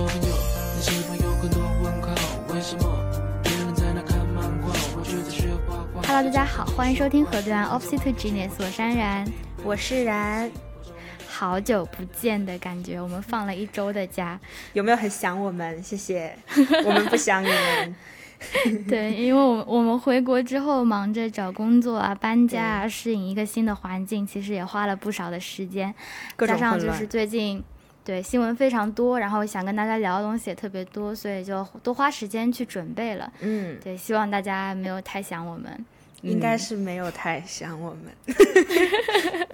做朋友，你是否有很多问号？为什么别人在那看漫画，我却在学画画？Hello，大家好，欢迎收听河对岸 Opposite Genius，我是安然，我是然，好久不见的感觉，我们放了一周的假，有没有很想我们？谢谢，我们不想你们。对，因为我我们回国之后忙着找工作啊、搬家啊、适应一个新的环境，其实也花了不少的时间。加上就是最近，对新闻非常多，然后想跟大家聊的东西也特别多，所以就多花时间去准备了。嗯，对，希望大家没有太想我们。应该是没有太想我们。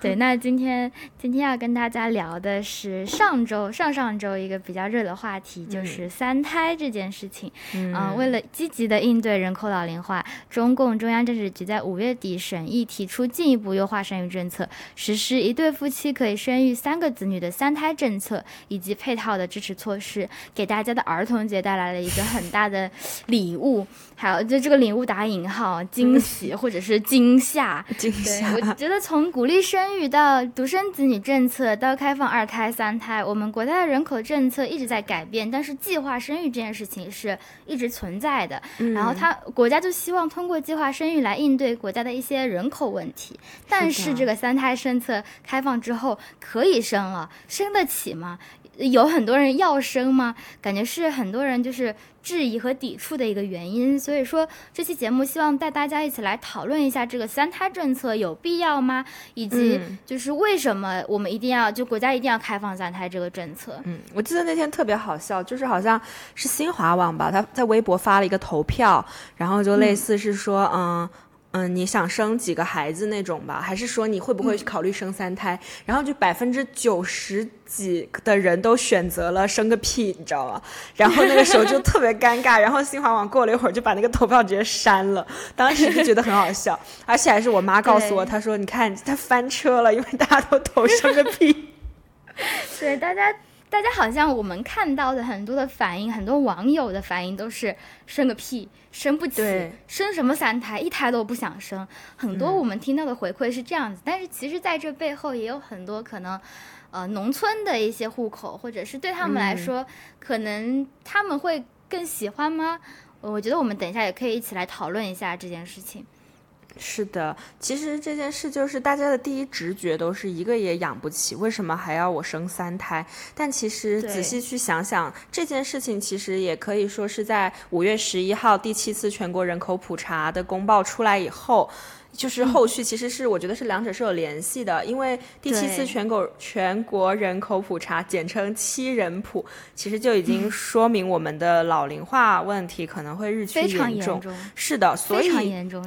对，那今天今天要跟大家聊的是上周上上周一个比较热的话题，就是三胎这件事情。嗯，为了积极的应对人口老龄化，中共中央政治局在五月底审议提出进一步优化生育政策，实施一对夫妻可以生育三个子女的三胎政策，以及配套的支持措施，给大家的儿童节带来了一个很大的礼物。还有，就这个领悟打引号。惊喜或者是惊吓，惊吓。我觉得从鼓励生育到独生子女政策到开放二胎、三胎，我们国家的人口政策一直在改变，但是计划生育这件事情是一直存在的。然后他国家就希望通过计划生育来应对国家的一些人口问题。但是这个三胎政策开放之后，可以生了，生得起吗？有很多人要生吗？感觉是很多人就是质疑和抵触的一个原因。所以说这期节目希望带大家一起来讨论一下这个三胎政策有必要吗？以及就是为什么我们一定要就国家一定要开放三胎这个政策？嗯，我记得那天特别好笑，就是好像是新华网吧，他在微博发了一个投票，然后就类似是说，嗯。嗯，你想生几个孩子那种吧？还是说你会不会考虑生三胎？然后就百分之九十几的人都选择了生个屁，你知道吗？然后那个时候就 特别尴尬。然后新华网过了一会儿就把那个投票直接删了。当时就觉得很好笑，而且还是我妈告诉我，她说：“你看他翻车了，因为大家都投生个屁。”对，大家。大家好像我们看到的很多的反应，很多网友的反应都是生个屁，生不起，生什么三胎，一胎都不想生。很多我们听到的回馈是这样子，但是其实在这背后也有很多可能，呃，农村的一些户口，或者是对他们来说，可能他们会更喜欢吗？我觉得我们等一下也可以一起来讨论一下这件事情。是的，其实这件事就是大家的第一直觉都是一个也养不起，为什么还要我生三胎？但其实仔细去想想，这件事情其实也可以说是在五月十一号第七次全国人口普查的公报出来以后。就是后续其实是我觉得是两者是有联系的，因为第七次全国全国人口普查，简称七人普，其实就已经说明我们的老龄化问题可能会日趋严重。是的，所以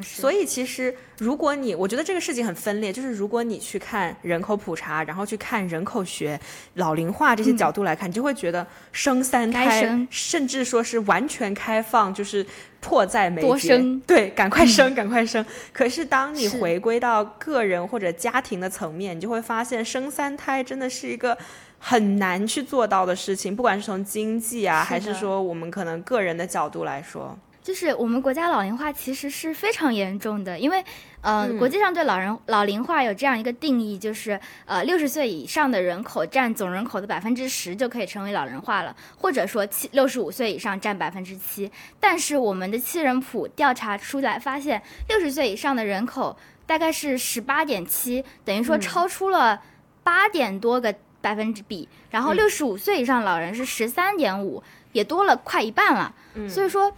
所以其实如果你我觉得这个事情很分裂，就是如果你去看人口普查，然后去看人口学、老龄化这些角度来看，你就会觉得生三胎，甚至说是完全开放，就是。迫在眉睫，对，赶快生，赶快生。可是当你回归到个人或者家庭的层面，你就会发现生三胎真的是一个很难去做到的事情，不管是从经济啊，还是说我们可能个人的角度来说。就是我们国家老龄化其实是非常严重的，因为，呃，国际上对老人老龄化有这样一个定义，就是呃，六十岁以上的人口占总人口的百分之十就可以成为老人化了，或者说七六十五岁以上占百分之七。但是我们的七人谱调查出来发现，六十岁以上的人口大概是十八点七，等于说超出了八点多个百分之比，然后六十五岁以上老人是十三点五，也多了快一半了。所以说。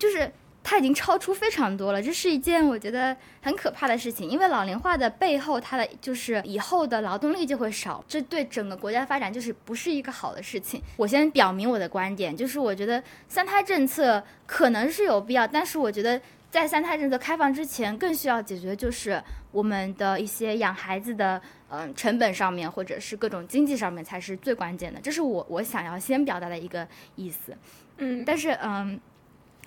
就是它已经超出非常多了，这是一件我觉得很可怕的事情。因为老龄化的背后，它的就是以后的劳动力就会少，这对整个国家发展就是不是一个好的事情。我先表明我的观点，就是我觉得三胎政策可能是有必要，但是我觉得在三胎政策开放之前，更需要解决就是我们的一些养孩子的嗯成本上面，或者是各种经济上面才是最关键的。这是我我想要先表达的一个意思。嗯，但是嗯。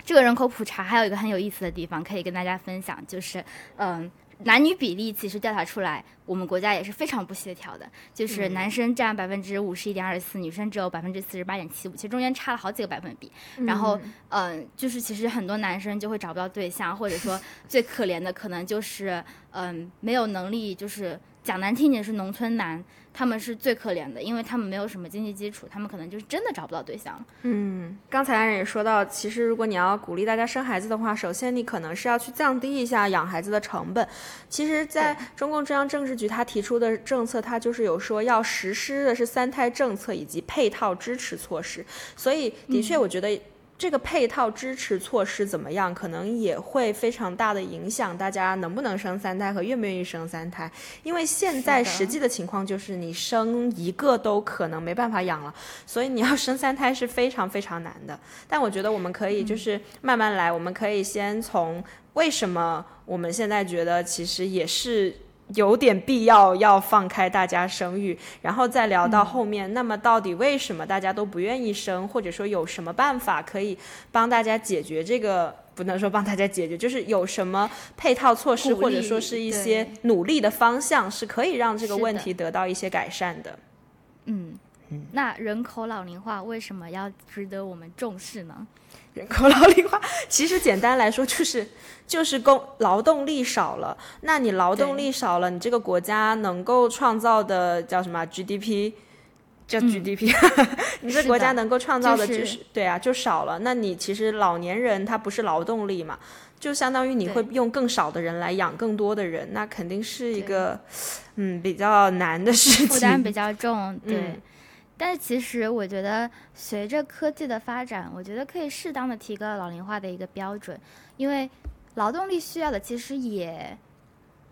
这个人口普查还有一个很有意思的地方可以跟大家分享，就是，嗯，男女比例其实调查出来，我们国家也是非常不协调的，就是男生占百分之五十一点二四，女生只有百分之四十八点七五，其实中间差了好几个百分比。然后，嗯，就是其实很多男生就会找不到对象，或者说最可怜的可能就是，嗯，没有能力就是讲难听点是农村男。他们是最可怜的，因为他们没有什么经济基础，他们可能就是真的找不到对象。嗯，刚才也说到，其实如果你要鼓励大家生孩子的话，首先你可能是要去降低一下养孩子的成本。其实，在中共中央政治局他提出的政策，他就是有说要实施的是三胎政策以及配套支持措施。所以，的确，我觉得。这个配套支持措施怎么样？可能也会非常大的影响大家能不能生三胎和愿不愿意生三胎。因为现在实际的情况就是，你生一个都可能没办法养了，所以你要生三胎是非常非常难的。但我觉得我们可以就是慢慢来，我们可以先从为什么我们现在觉得其实也是。有点必要要放开大家生育，然后再聊到后面。那么到底为什么大家都不愿意生，或者说有什么办法可以帮大家解决这个？不能说帮大家解决，就是有什么配套措施，或者说是一些努力的方向，是可以让这个问题得到一些改善的。嗯嗯，那人口老龄化为什么要值得我们重视呢？人口老龄化，其实简单来说就是就是工劳动力少了。那你劳动力少了，你这个国家能够创造的叫什么 GDP？叫 GDP？你这国家能够创造的就是对啊，就少了。那你其实老年人他不是劳动力嘛，就相当于你会用更少的人来养更多的人，那肯定是一个嗯比较难的事情，负担比较重，对。但是其实我觉得，随着科技的发展，我觉得可以适当的提高老龄化的一个标准，因为劳动力需要的其实也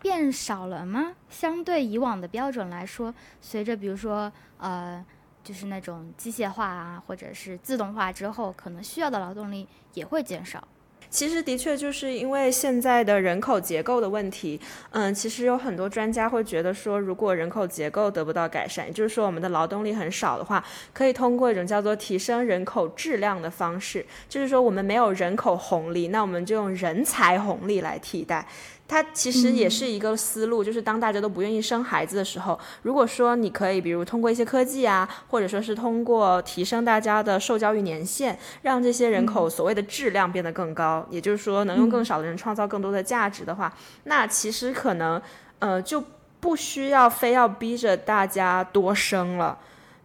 变少了吗？相对以往的标准来说，随着比如说呃，就是那种机械化啊，或者是自动化之后，可能需要的劳动力也会减少。其实的确就是因为现在的人口结构的问题，嗯，其实有很多专家会觉得说，如果人口结构得不到改善，也就是说我们的劳动力很少的话，可以通过一种叫做提升人口质量的方式，就是说我们没有人口红利，那我们就用人才红利来替代。它其实也是一个思路，就是当大家都不愿意生孩子的时候，如果说你可以，比如通过一些科技啊，或者说是通过提升大家的受教育年限，让这些人口所谓的质量变得更高，也就是说能用更少的人创造更多的价值的话，那其实可能呃就不需要非要逼着大家多生了。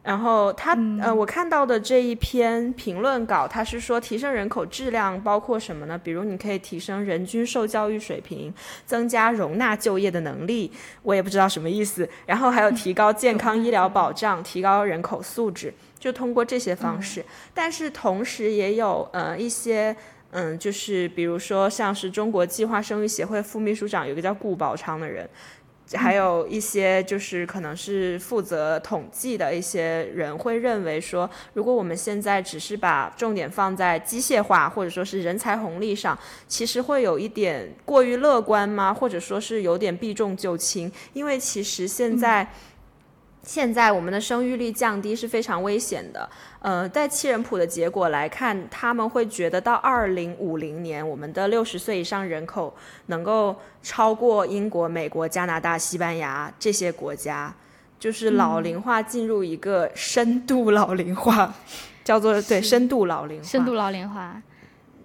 然后他呃，我看到的这一篇评论稿，他是说提升人口质量包括什么呢？比如你可以提升人均受教育水平，增加容纳就业的能力，我也不知道什么意思。然后还有提高健康医疗 保障，提高人口素质，就通过这些方式。但是同时也有呃一些嗯，就是比如说像是中国计划生育协会副秘书长有个叫顾宝昌的人。还有一些就是可能是负责统计的一些人会认为说，如果我们现在只是把重点放在机械化或者说是人才红利上，其实会有一点过于乐观吗？或者说是有点避重就轻？因为其实现在。现在我们的生育率降低是非常危险的。呃，在七人谱的结果来看，他们会觉得到二零五零年，我们的六十岁以上人口能够超过英国、美国、加拿大、西班牙这些国家，就是老龄化进入一个深度老龄化，叫做对深度老龄化。深度老龄化。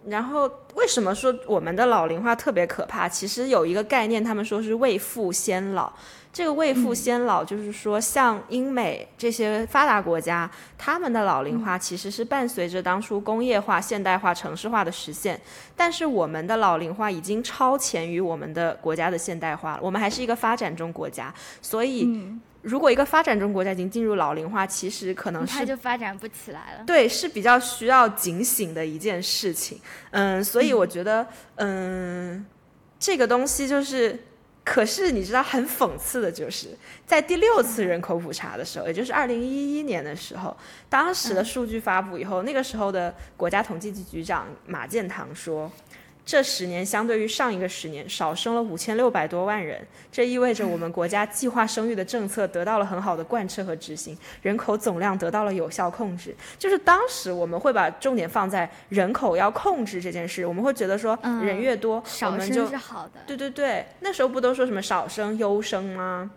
然后为什么说我们的老龄化特别可怕？其实有一个概念，他们说是未富先老。这个未富先老，就是说，像英美这些发达国家，他们的老龄化其实是伴随着当初工业化、现代化、城市化的实现。但是我们的老龄化已经超前于我们的国家的现代化了。我们还是一个发展中国家，所以如果一个发展中国家已经进入老龄化，其实可能是它就发展不起来了。对，是比较需要警醒的一件事情。嗯，所以我觉得，嗯，这个东西就是。可是你知道很讽刺的就是，在第六次人口普查的时候，也就是二零一一年的时候，当时的数据发布以后，那个时候的国家统计局局长马建堂说。这十年相对于上一个十年少生了五千六百多万人，这意味着我们国家计划生育的政策得到了很好的贯彻和执行，人口总量得到了有效控制。就是当时我们会把重点放在人口要控制这件事，我们会觉得说人越多，我们就是好的。对对对，那时候不都说什么少生优生吗？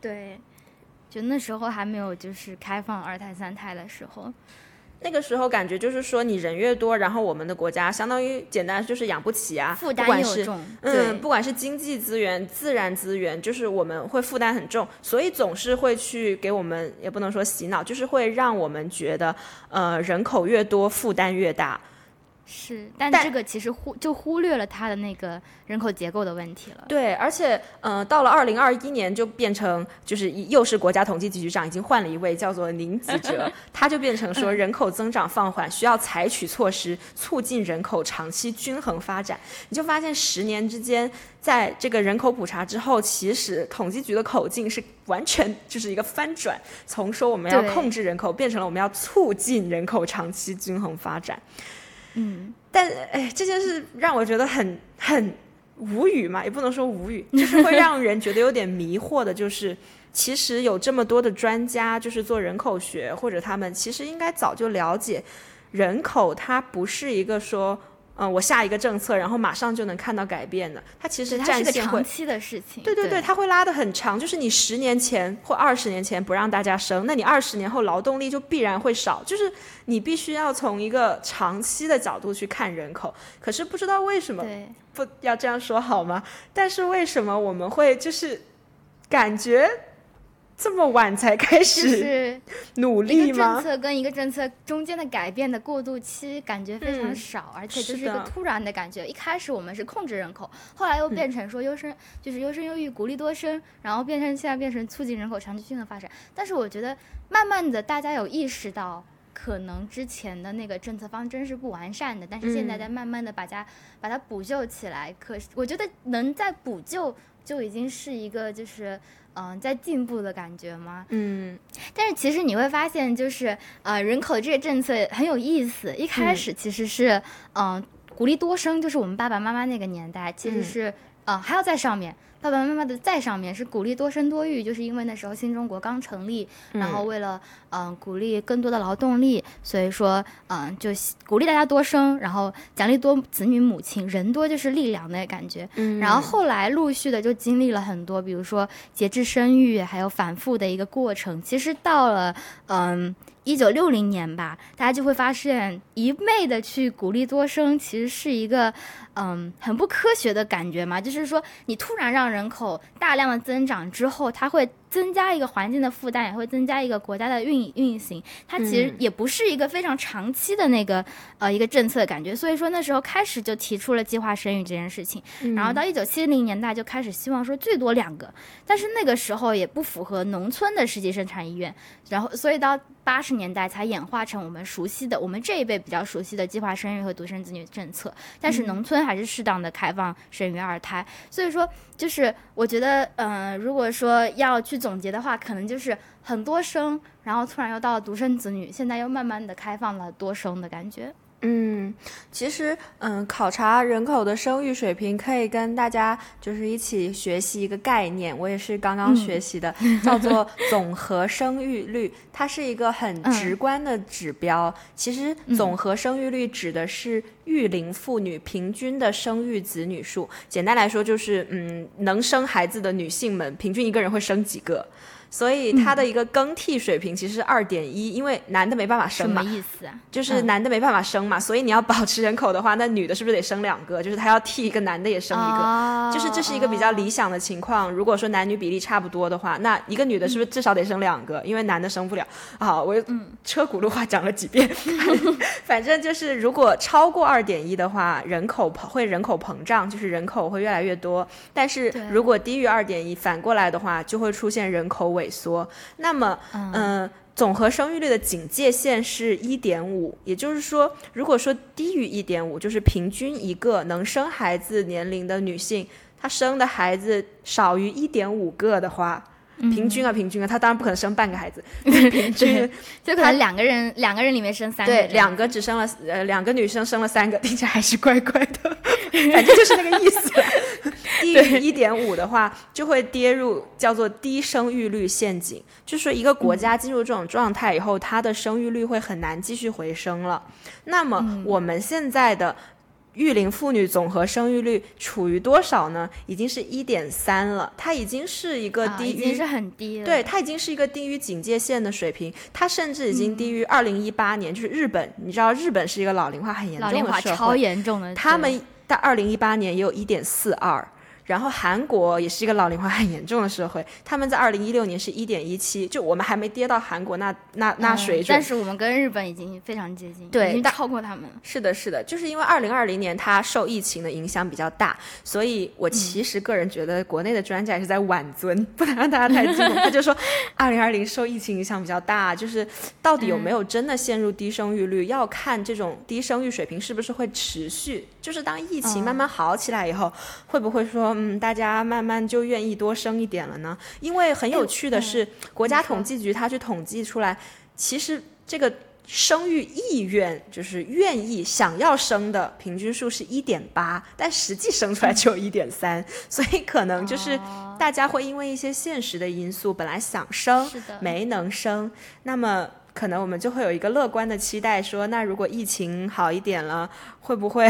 对，就那时候还没有就是开放二胎三胎的时候。那个时候感觉就是说，你人越多，然后我们的国家相当于简单就是养不起啊，负担又重。嗯，不管是经济资源、自然资源，就是我们会负担很重，所以总是会去给我们，也不能说洗脑，就是会让我们觉得，呃，人口越多，负担越大。是，但这个其实忽就忽略了它的那个人口结构的问题了。对，而且，呃，到了二零二一年就变成，就是又是国家统计局局长，已经换了一位，叫做宁吉哲，他就变成说人口增长放缓，需要采取措施促进人口长期均衡发展。你就发现十年之间，在这个人口普查之后，其实统计局的口径是完全就是一个翻转，从说我们要控制人口，变成了我们要促进人口长期均衡发展。嗯，但哎，这件事让我觉得很很无语嘛，也不能说无语，就是会让人觉得有点迷惑的，就是其实有这么多的专家，就是做人口学，或者他们其实应该早就了解，人口它不是一个说。嗯，我下一个政策，然后马上就能看到改变的。它其实战线会长期的事情。对对对，它会拉得很长。就是你十年前或二十年前不让大家生，那你二十年后劳动力就必然会少。就是你必须要从一个长期的角度去看人口。可是不知道为什么不要这样说好吗？但是为什么我们会就是感觉？这么晚才开始努力吗？政策跟一个政策中间的改变的过渡期感觉非常少，而且就是一个突然的感觉。一开始我们是控制人口，后来又变成说优生，就是优生优育，鼓励多生，然后变成现在变成促进人口长期性的发展。但是我觉得慢慢的大家有意识到，可能之前的那个政策方针是不完善的，但是现在在慢慢的把它把它补救起来。可是我觉得能在补救就已经是一个就是。嗯，在进步的感觉吗？嗯，但是其实你会发现，就是呃，人口这个政策很有意思。一开始其实是嗯，鼓励多生，就是我们爸爸妈妈那个年代，其实是呃还要在上面。爸爸妈妈的在上面是鼓励多生多育，就是因为那时候新中国刚成立，然后为了嗯鼓励更多的劳动力，所以说嗯就鼓励大家多生，然后奖励多子女母亲，人多就是力量的感觉。嗯，然后后来陆续的就经历了很多，比如说节制生育，还有反复的一个过程。其实到了嗯。一九六零年吧，大家就会发现，一昧的去鼓励多生，其实是一个，嗯，很不科学的感觉嘛。就是说，你突然让人口大量的增长之后，它会。增加一个环境的负担，也会增加一个国家的运运行。它其实也不是一个非常长期的那个呃一个政策的感觉。所以说那时候开始就提出了计划生育这件事情，然后到一九七零年代就开始希望说最多两个，但是那个时候也不符合农村的实际生产意愿。然后所以到八十年代才演化成我们熟悉的我们这一辈比较熟悉的计划生育和独生子女政策。但是农村还是适当的开放生育二胎。所以说就是我觉得嗯，如果说要去。总结的话，可能就是很多生，然后突然又到了独生子女，现在又慢慢的开放了多生的感觉。嗯，其实，嗯，考察人口的生育水平，可以跟大家就是一起学习一个概念，我也是刚刚学习的，叫做 总和生育率，它是一个很直观的指标。其实，总和生育率指的是育龄妇女平均的生育子女数。简单来说，就是嗯，能生孩子的女性们，平均一个人会生几个。所以它的一个更替水平其实是二点一，因为男的没办法生嘛，什么意思啊？就是男的没办法生嘛，所以你要保持人口的话，那女的是不是得生两个？就是她要替一个男的也生一个，就是这是一个比较理想的情况。如果说男女比例差不多的话，那一个女的是不是至少得生两个？因为男的生不了。好，我 车轱辘话讲了几遍，反正就是如果超过二点一的话，人口会人口膨胀，就是人口会越来越多。但是如果低于二点一，反过来的话，就会出现人口萎。缩，那么，嗯，总和生育率的警戒线是一点五，也就是说，如果说低于一点五，就是平均一个能生孩子年龄的女性，她生的孩子少于一点五个的话。平均啊，平均啊，她当然不可能生半个孩子，平均 就可能两个人，两个人里面生三个，对，两个只生了呃，两个女生生了三个，听起来还是怪怪的，反正就是那个意思。低于一点五的话，就会跌入叫做低生育率陷阱，就是说一个国家进入这种状态以后，它的生育率会很难继续回升了。那么我们现在的。育龄妇女总和生育率处于多少呢？已经是一点三了，它已经是一个低于，已经是很低了。对，它已经是一个低于警戒线的水平，它甚至已经低于二零一八年，就是日本，你知道日本是一个老龄化很严重的社会，超严重的，他们在二零一八年也有一点四二。然后韩国也是一个老龄化很严重的社会，他们在二零一六年是一点一七，就我们还没跌到韩国那那那水准，但是我们跟日本已经非常接近，对，已经超过他们了。是的，是的，就是因为二零二零年它受疫情的影响比较大，所以我其实个人觉得国内的专家也是在挽尊，不能让大家太激动。他就说，二零二零受疫情影响比较大，就是到底有没有真的陷入低生育率，要看这种低生育水平是不是会持续，就是当疫情慢慢好起来以后，会不会说。嗯，大家慢慢就愿意多生一点了呢。因为很有趣的是，国家统计局它去统计出来，其实这个生育意愿就是愿意想要生的平均数是一点八，但实际生出来只有一点三，所以可能就是大家会因为一些现实的因素，本来想生没能生，那么。可能我们就会有一个乐观的期待，说那如果疫情好一点了，会不会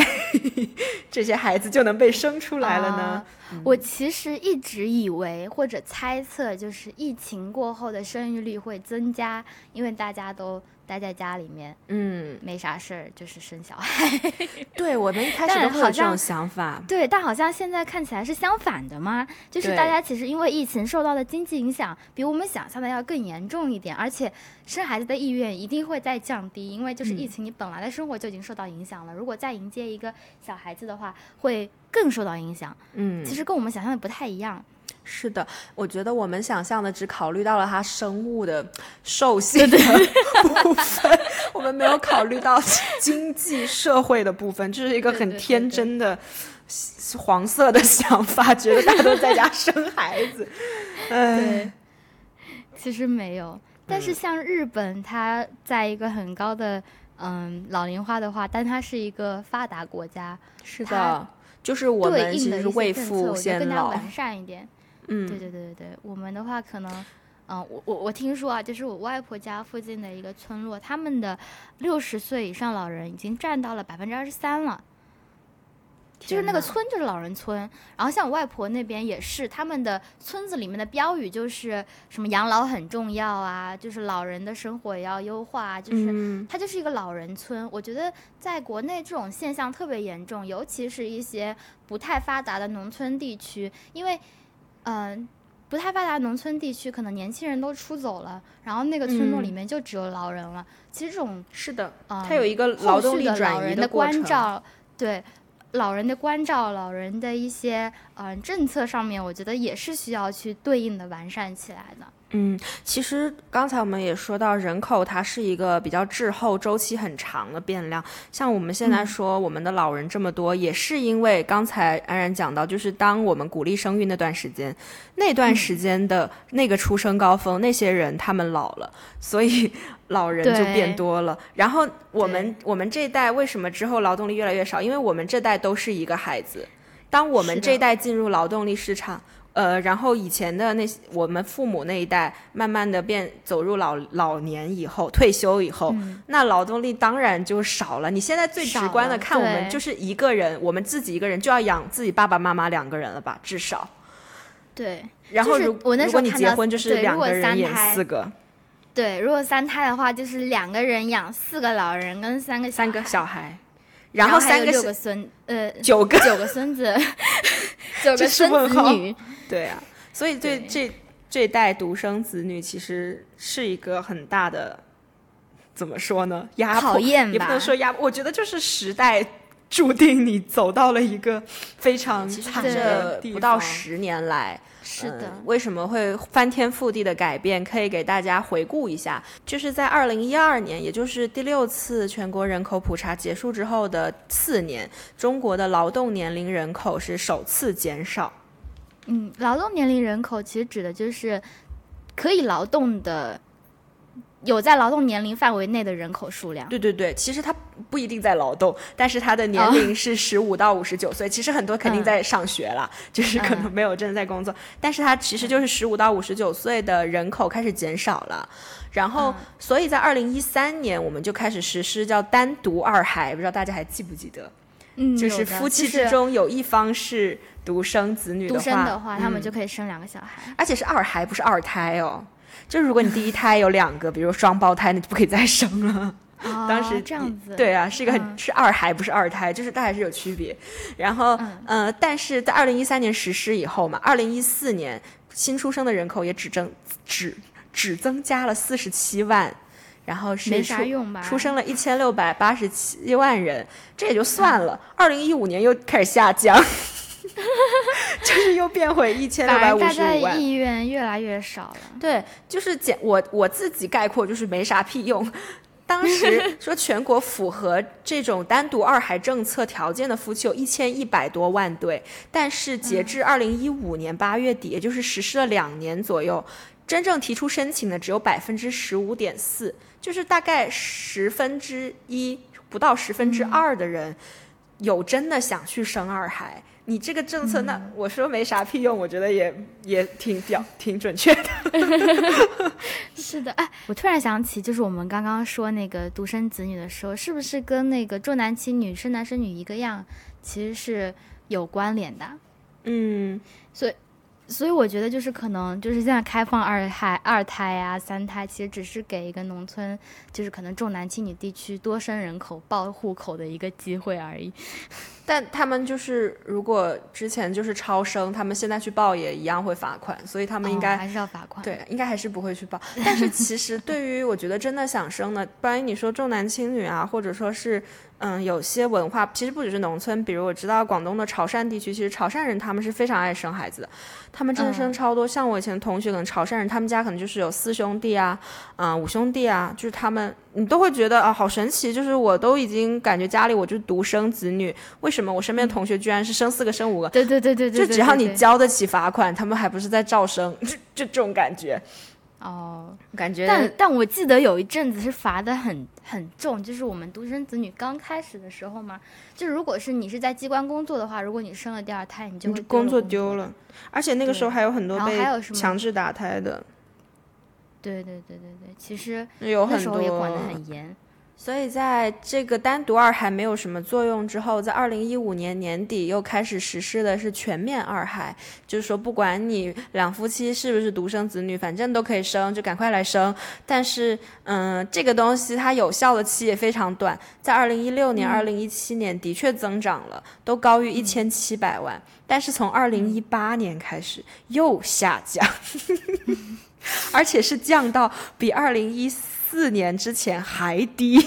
这些孩子就能被生出来了呢？我其实一直以为或者猜测，就是疫情过后的生育率会增加，因为大家都。待在家里面，嗯，没啥事儿，就是生小孩。对我们一开始都会有这种想法，对，但好像现在看起来是相反的嘛，就是大家其实因为疫情受到的经济影响，比我们想象的要更严重一点，而且生孩子的意愿一定会再降低，因为就是疫情，你本来的生活就已经受到影响了，如果再迎接一个小孩子的话，会更受到影响。嗯，其实跟我们想象的不太一样。是的，我觉得我们想象的只考虑到了它生物的兽性 的部分，我们没有考虑到经济社会的部分，这是一个很天真的黄色的想法，觉得大家都在家生孩子。对，其实没有，但是像日本，它在一个很高的嗯老龄化的话，但它是一个发达国家，是的，就是我们其实是未富先老，完善一点。嗯，对对对对对，我们的话可能，嗯，我我我听说啊，就是我外婆家附近的一个村落，他们的六十岁以上老人已经占到了百分之二十三了，就是那个村就是老人村，然后像我外婆那边也是，他们的村子里面的标语就是什么养老很重要啊，就是老人的生活也要优化，就是它就是一个老人村。我觉得在国内这种现象特别严重，尤其是一些不太发达的农村地区，因为。嗯，不太发达农村地区，可能年轻人都出走了，然后那个村落里面就只有老人了。其实这种是的，它有一个劳动力转移的关照，对老人的关照，老人的一些嗯政策上面，我觉得也是需要去对应的完善起来的。嗯，其实刚才我们也说到，人口它是一个比较滞后、周期很长的变量。像我们现在说，我们的老人这么多，也是因为刚才安然讲到，就是当我们鼓励生育那段时间，那段时间的那个出生高峰，那些人他们老了，所以 老人就变多了。然后我们我们这一代为什么之后劳动力越来越少？因为我们这代都是一个孩子，当我们这一代进入劳动力市场。呃，然后以前的那些我们父母那一代，慢慢的变走入老老年以后，退休以后，那劳动力当然就少了。你现在最直观的看，我们就是一个人，我们自己一个人就要养自己爸爸妈妈两个人了吧，至少。对。然后如我如果你结婚就是两个人养四个。对，如果三胎的话，就是两个人养四个老人跟三个三个小孩。然后三个六个孙，呃，九个九个孙子，九个孙子女，对啊，所以对这这代独生子女其实是一个很大的，怎么说呢？压迫也不能说压迫，我觉得就是时代注定你走到了一个非常惨的不到十年来。是的，为什么会翻天覆地的改变？可以给大家回顾一下，就是在二零一二年，也就是第六次全国人口普查结束之后的次年，中国的劳动年龄人口是首次减少。嗯，劳动年龄人口其实指的就是可以劳动的。有在劳动年龄范围内的人口数量。对对对，其实他不一定在劳动，但是他的年龄是十五到五十九岁。其实很多肯定在上学了，就是可能没有真的在工作。但是他其实就是十五到五十九岁的人口开始减少了。然后，所以在二零一三年我们就开始实施叫单独二孩，不知道大家还记不记得？嗯，就是夫妻之中有一方是独生子女独生的话，他们就可以生两个小孩，而且是二孩，不是二胎哦。就是如果你第一胎有两个，比如双胞胎，那就不可以再生了。当时这样子，对啊，是一个很是二孩，不是二胎，就是它还是有区别。然后，呃，但是在二零一三年实施以后嘛，二零一四年新出生的人口也只增只只增加了四十七万，然后是出出生了一千六百八十七万人，这也就算了。二零一五年又开始下降。就是又变回一千六百五十五万，意愿越来越少了。对，就是简我我自己概括就是没啥屁用。当时说全国符合这种单独二孩政策条件的夫妻有一千一百多万对，但是截至二零一五年八月底，也就是实施了两年左右，真正提出申请的只有百分之十五点四，就是大概十分之一不到十分之二的人有真的想去生二孩。你这个政策，那我说没啥屁用，我觉得也也挺表挺准确的。是的，哎，我突然想起，就是我们刚刚说那个独生子女的时候，是不是跟那个重男轻女、生男生女一个样，其实是有关联的？嗯，所以。所以我觉得就是可能就是现在开放二胎、二胎啊、三胎，其实只是给一个农村，就是可能重男轻女地区多生人口报户口的一个机会而已。但他们就是如果之前就是超生，他们现在去报也一样会罚款，所以他们应该还是要罚款。对，应该还是不会去报。但是其实对于我觉得真的想生的，关于你说重男轻女啊，或者说是。嗯，有些文化其实不只是农村，比如我知道广东的潮汕地区，其实潮汕人他们是非常爱生孩子的，他们真的生超多。像我以前同学，可能潮汕人他们家可能就是有四兄弟啊，嗯，五兄弟啊，就是他们你都会觉得啊，好神奇，就是我都已经感觉家里我就独生子女，为什么我身边的同学居然是生四个、生五个？对对对对对，就只要你交得起罚款，他们还不是在照生，就就这种感觉。哦，感觉，但但我记得有一阵子是罚的很很重，就是我们独生子女刚开始的时候嘛，就如果是你是在机关工作的话，如果你生了第二胎，你就会工作丢了，而且那个时候还有很多被强制打胎的，对对对对对，其实有很多。也管的很严。所以，在这个单独二孩没有什么作用之后，在二零一五年年底又开始实施的是全面二孩，就是说，不管你两夫妻是不是独生子女，反正都可以生，就赶快来生。但是，嗯，这个东西它有效的期也非常短，在二零一六年、二零一七年的确增长了，都高于一千七百万。但是从二零一八年开始又下降，而且是降到比二零一四。四年之前还低，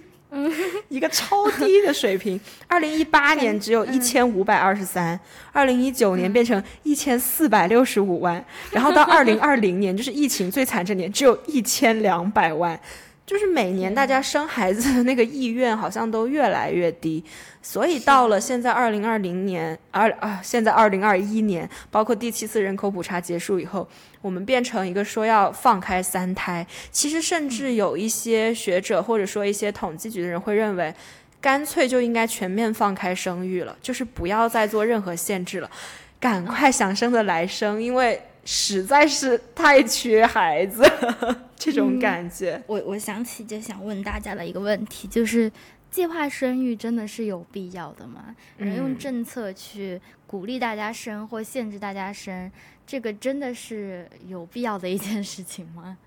一个超低的水平。二零一八年只有一千五百二十三，二零一九年变成一千四百六十五万，然后到二零二零年就是疫情最惨这年，只有一千两百万。就是每年大家生孩子的那个意愿好像都越来越低，所以到了现在二零二零年，二啊，现在二零二一年，包括第七次人口普查结束以后，我们变成一个说要放开三胎。其实甚至有一些学者或者说一些统计局的人会认为，干脆就应该全面放开生育了，就是不要再做任何限制了，赶快想生的来生，因为。实在是太缺孩子，这种感觉。我我想起就想问大家的一个问题，就是计划生育真的是有必要的吗？人用政策去鼓励大家生或限制大家生，这个真的是有必要的一件事情吗？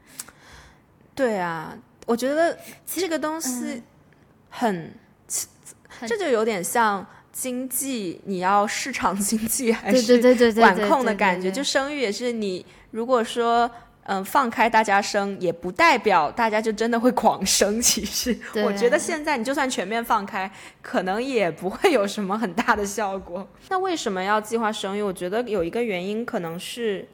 对啊，我觉得这个东西很，这就有点像。经济，你要市场经济 还是管控的感觉？就生育也是，你如果说嗯放开大家生，也不代表大家就真的会狂生。其实 我觉得现在你就算全面放开，可能也不会有什么很大的效果。那为什么要计划生育？我觉得有一个原因，可能是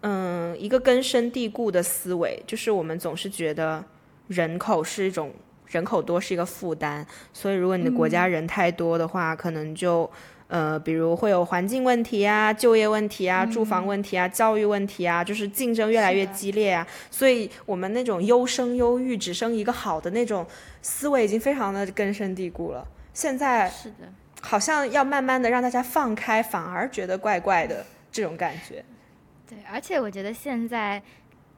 嗯一个根深蒂固的思维，就是我们总是觉得人口是一种。人口多是一个负担，所以如果你的国家人太多的话，可能就呃，比如会有环境问题啊、就业问题啊、住房问题啊、教育问题啊，就是竞争越来越激烈啊。所以我们那种优生优育、只生一个好的那种思维已经非常的根深蒂固了。现在是的，好像要慢慢的让大家放开，反而觉得怪怪的这种感觉。对，而且我觉得现在。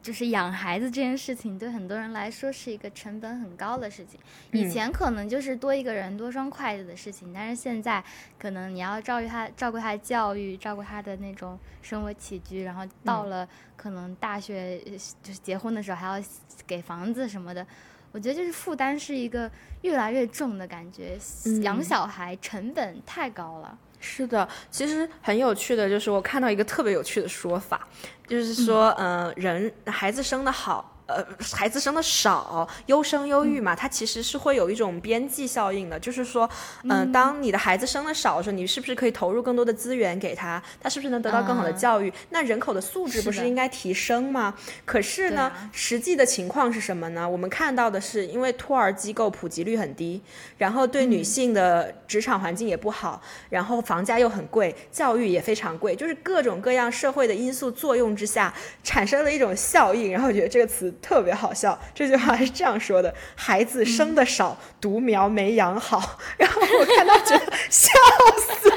就是养孩子这件事情，对很多人来说是一个成本很高的事情。以前可能就是多一个人多双筷子的事情，但是现在可能你要照顾他，照顾他的教育，照顾他的那种生活起居，然后到了可能大学就是结婚的时候还要给房子什么的。我觉得就是负担是一个越来越重的感觉，养小孩成本太高了。是的，其实很有趣的，就是我看到一个特别有趣的说法，就是说，嗯，人孩子生的好。呃，孩子生的少，优生优育嘛，它其实是会有一种边际效应的，就是说，嗯，当你的孩子生的少的时候，你是不是可以投入更多的资源给他，他是不是能得到更好的教育？那人口的素质不是应该提升吗？可是呢，实际的情况是什么呢？我们看到的是，因为托儿机构普及率很低，然后对女性的职场环境也不好，然后房价又很贵，教育也非常贵，就是各种各样社会的因素作用之下，产生了一种效应，然后我觉得这个词。特别好笑，这句话是这样说的：孩子生的少，独苗没养好。然后我看到觉得笑死，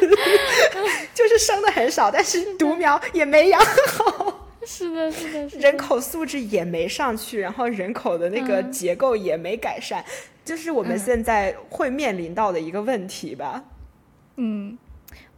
就是生的很少，但是独苗也没养好。是的，是的，人口素质也没上去，然后人口的那个结构也没改善，就是我们现在会面临到的一个问题吧。嗯，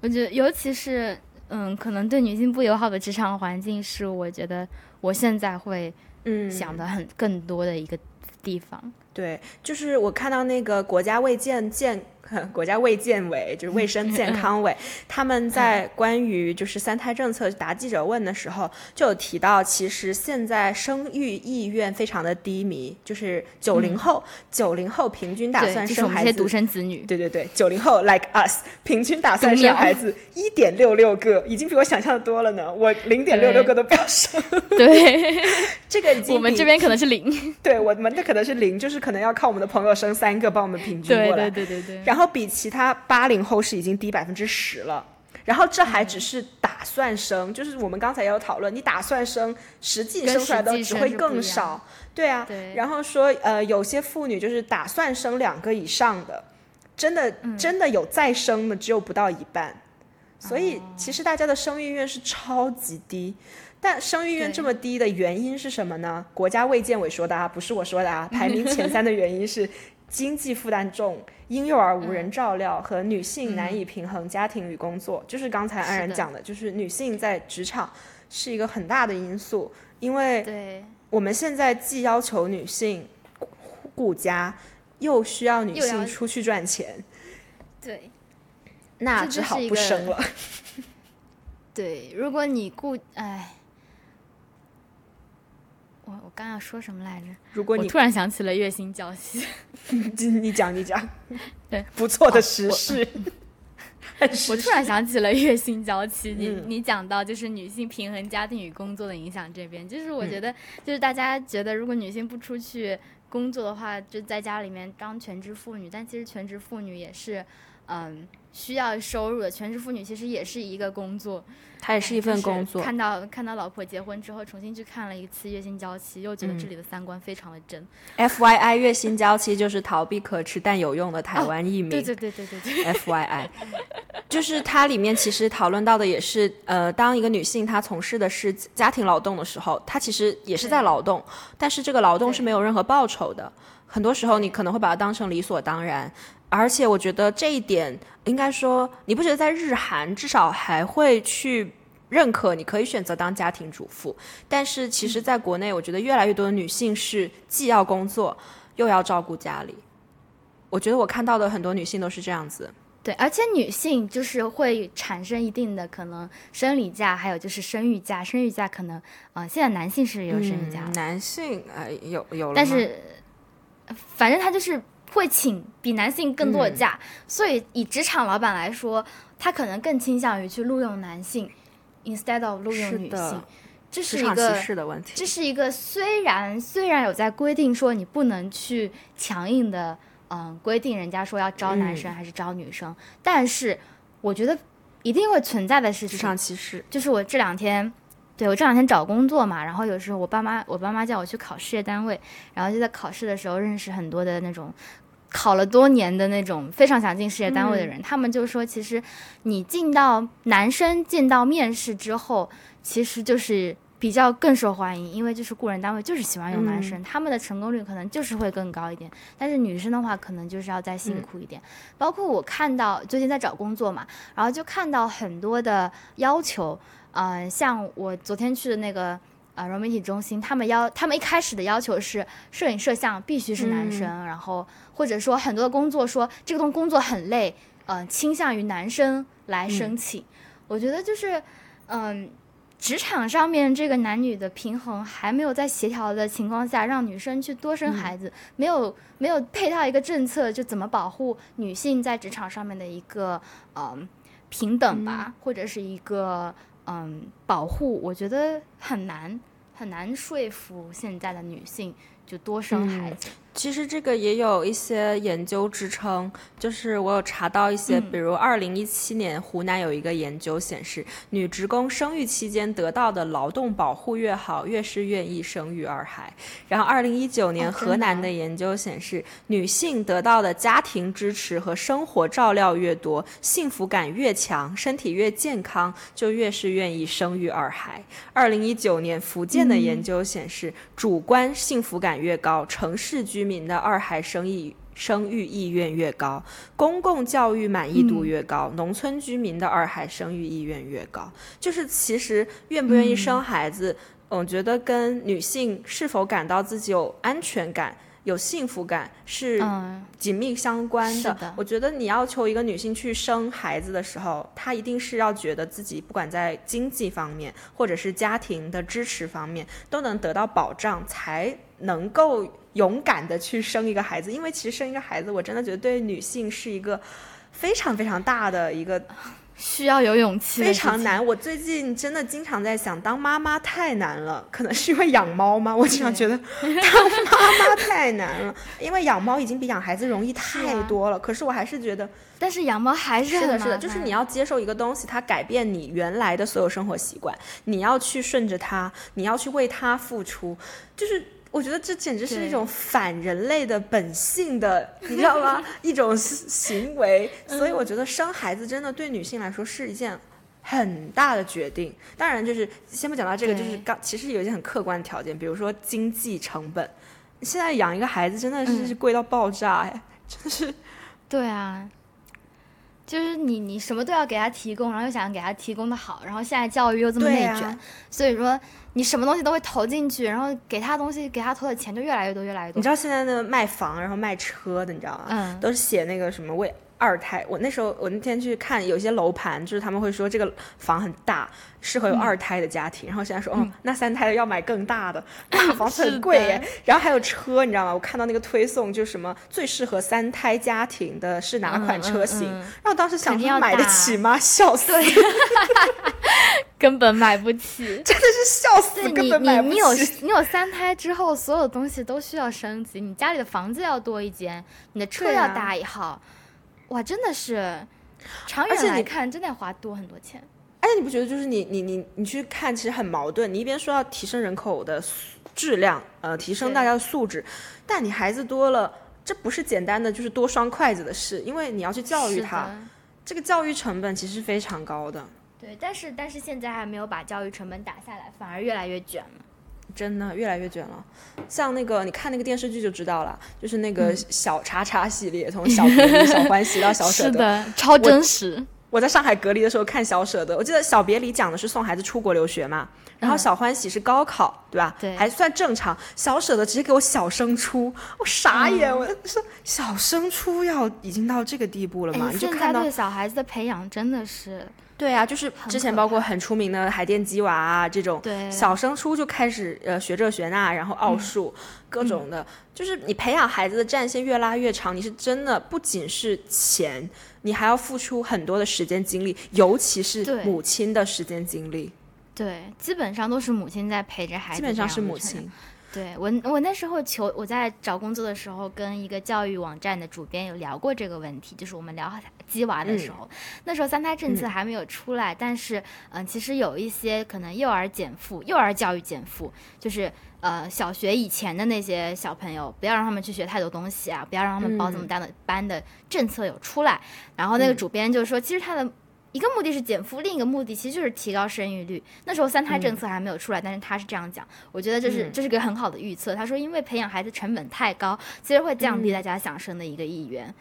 我觉得尤其是嗯，可能对女性不友好的职场环境，是我觉得我现在会。嗯，想的很更多的一个地方，对，就是我看到那个国家卫健健。国家卫健委就是卫生健康委，他们在关于就是三胎政策答记者问的时候，就有提到，其实现在生育意愿非常的低迷，就是九零后，九零后平均打算生孩子，独生子女，对对对，九零后 like us，平均打算生孩子 一点六六个，已经比我想象的多了呢，我零点六六个都不要生，对，这个已经我们这边可能是零，对，我们的可能是零，就是可能要靠我们的朋友生三个帮我们平均过来，对对对对对，然后。比其他八零后是已经低百分之十了，然后这还只是打算生，就是我们刚才也有讨论，你打算生，实际生出来的只会更少，对啊。然后说呃，有些妇女就是打算生两个以上的，真的真的有再生的只有不到一半，所以其实大家的生育意愿是超级低。但生育意愿这么低的原因是什么呢？国家卫健委说的啊，不是我说的啊，排名前三的原因是。经济负担重、婴幼儿无人照料和女性难以平衡家庭与工作，就是刚才安然讲的，就是女性在职场是一个很大的因素。因为我们现在既要求女性顾家，又需要女性出去赚钱，对，那只好不生了。对，如果你顾，哎。我我刚要说什么来着？如果你突然想起了月薪娇妻，你讲你讲，对，不错的时事。我突然想起了月薪娇妻，你你讲到就是女性平衡家庭与工作的影响这边，就是我觉得就是大家觉得如果女性不出去工作的话，就在家里面当全职妇女，但其实全职妇女也是嗯需要收入的，全职妇女其实也是一个工作。它也是一份工作。看到看到老婆结婚之后，重新去看了一次《月薪娇妻》，又觉得这里的三观非常的真。F Y I《月薪娇妻》就是逃避可耻但有用的台湾艺名。对对对对对对。F Y I，就是它里面其实讨论到的也是，呃，当一个女性她从事的是家庭劳动的时候，她其实也是在劳动，但是这个劳动是没有任何报酬的。很多时候你可能会把它当成理所当然，而且我觉得这一点应该说，你不觉得在日韩至少还会去认可你可以选择当家庭主妇，但是其实在国内，我觉得越来越多的女性是既要工作又要照顾家里。我觉得我看到的很多女性都是这样子。对，而且女性就是会产生一定的可能生理假，还有就是生育假。生育假可能，呃，现在男性是有生育假，男性呃有有了，但是。反正他就是会请比男性更多的假，所以以职场老板来说，他可能更倾向于去录用男性，instead of 录用女性。这是一个歧视的问题。这是一个虽然虽然有在规定说你不能去强硬的嗯规定人家说要招男生还是招女生，但是我觉得一定会存在的是职场歧视。就是我这两天。对我这两天找工作嘛，然后有时候我爸妈我爸妈叫我去考事业单位，然后就在考试的时候认识很多的那种考了多年的那种非常想进事业单位的人，他们就说，其实你进到男生进到面试之后，其实就是比较更受欢迎，因为就是雇人单位就是喜欢用男生，他们的成功率可能就是会更高一点。但是女生的话，可能就是要再辛苦一点。包括我看到最近在找工作嘛，然后就看到很多的要求，嗯，像我昨天去的那个呃融媒体中心，他们要他们一开始的要求是摄影摄像必须是男生，然后或者说很多的工作说这个东工作很累，嗯，倾向于男生来申请。我觉得就是嗯。职场上面这个男女的平衡还没有在协调的情况下，让女生去多生孩子，没有没有配套一个政策，就怎么保护女性在职场上面的一个嗯平等吧，或者是一个嗯保护，我觉得很难很难说服现在的女性就多生孩子。其实这个也有一些研究支撑，就是我有查到一些，比如二零一七年湖南有一个研究显示，女职工生育期间得到的劳动保护越好，越是愿意生育二孩。然后二零一九年河南的研究显示，女性得到的家庭支持和生活照料越多，幸福感越强，身体越健康，就越是愿意生育二孩。二零一九年福建的研究显示，主观幸福感越高，城市居居民的二孩生育生育意愿越高，公共教育满意度越高，农村居民的二孩生育意愿越高。就是其实愿不愿意生孩子，我觉得跟女性是否感到自己有安全感、有幸福感是紧密相关的。我觉得你要求一个女性去生孩子的时候，她一定是要觉得自己不管在经济方面或者是家庭的支持方面都能得到保障，才能够。勇敢的去生一个孩子，因为其实生一个孩子，我真的觉得对女性是一个非常非常大的一个 需要有勇气，非常难。我最近真的经常在想，当妈妈太难了，可能是因为养猫吗？我经常觉得 当妈妈太难了，因为养猫已经比养孩子容易太多了。可是我还是觉得，但是养猫还是是的，是的，就是你要接受一个东西，它改变你原来的所有生活习惯，你要去顺着它，你要去为它付出，就是。我觉得这简直是一种反人类的本性的，你知道吗？一种行为。所以我觉得生孩子真的对女性来说是一件很大的决定。当然，就是先不讲到这个，就是刚其实有一些很客观的条件，比如说经济成本。现在养一个孩子真的是贵到爆炸哎，真的是。对啊。就是你，你什么都要给他提供，然后又想给他提供的好，然后现在教育又这么内卷，所以说你什么东西都会投进去，然后给他东西，给他投的钱就越来越多，越来越多。你知道现在那个卖房，然后卖车的，你知道吗？嗯，都是写那个什么为。二胎，我那时候我那天去看有些楼盘，就是他们会说这个房很大，适合有二胎的家庭。然后现在说，哦，那三胎的要买更大的，大房子很贵耶。然后还有车，你知道吗？我看到那个推送，就什么最适合三胎家庭的是哪款车型？然后当时想说买得起吗？笑死，根本买不起，真的是笑死，根本买不起。你有你有三胎之后，所有东西都需要升级，你家里的房子要多一间，你的车要大一号。哇，真的是，长远来看，真的要花多很多钱。而且你不觉得，就是你你你你去看，其实很矛盾。你一边说要提升人口的质量，呃，提升大家的素质，但你孩子多了，这不是简单的就是多双筷子的事，因为你要去教育他，这个教育成本其实非常高的。对，但是但是现在还没有把教育成本打下来，反而越来越卷了。真的越来越卷了，像那个你看那个电视剧就知道了，就是那个小叉叉系列，从小别离、小欢喜到小舍得，是的，超真实。我在上海隔离的时候看小舍得，我记得小别离讲的是送孩子出国留学嘛，然后小欢喜是高考，对吧？对，还算正常。小舍得直接给我小升初，我傻眼，我说小升初要已经到这个地步了吗？你就看到对小孩子的培养真的是。对啊，就是之前包括很出名的海淀鸡娃啊这种，小升初就开始呃学这学那，然后奥数各种的，就是你培养孩子的战线越拉越长，你是真的不仅是钱，你还要付出很多的时间精力，尤其是母亲的时间精力。对，基本上都是母亲在陪着孩子，基本上是母亲。对我，我那时候求我在找工作的时候，跟一个教育网站的主编有聊过这个问题，就是我们聊鸡娃的时候，那时候三胎政策还没有出来，但是嗯，其实有一些可能幼儿减负、幼儿教育减负，就是呃小学以前的那些小朋友，不要让他们去学太多东西啊，不要让他们报这么大的班的政策有出来，然后那个主编就说，其实他的。一个目的是减负，另一个目的其实就是提高生育率。那时候三胎政策还没有出来，但是他是这样讲，我觉得这是这是个很好的预测。他说，因为培养孩子成本太高，其实会降低大家想生的一个意愿。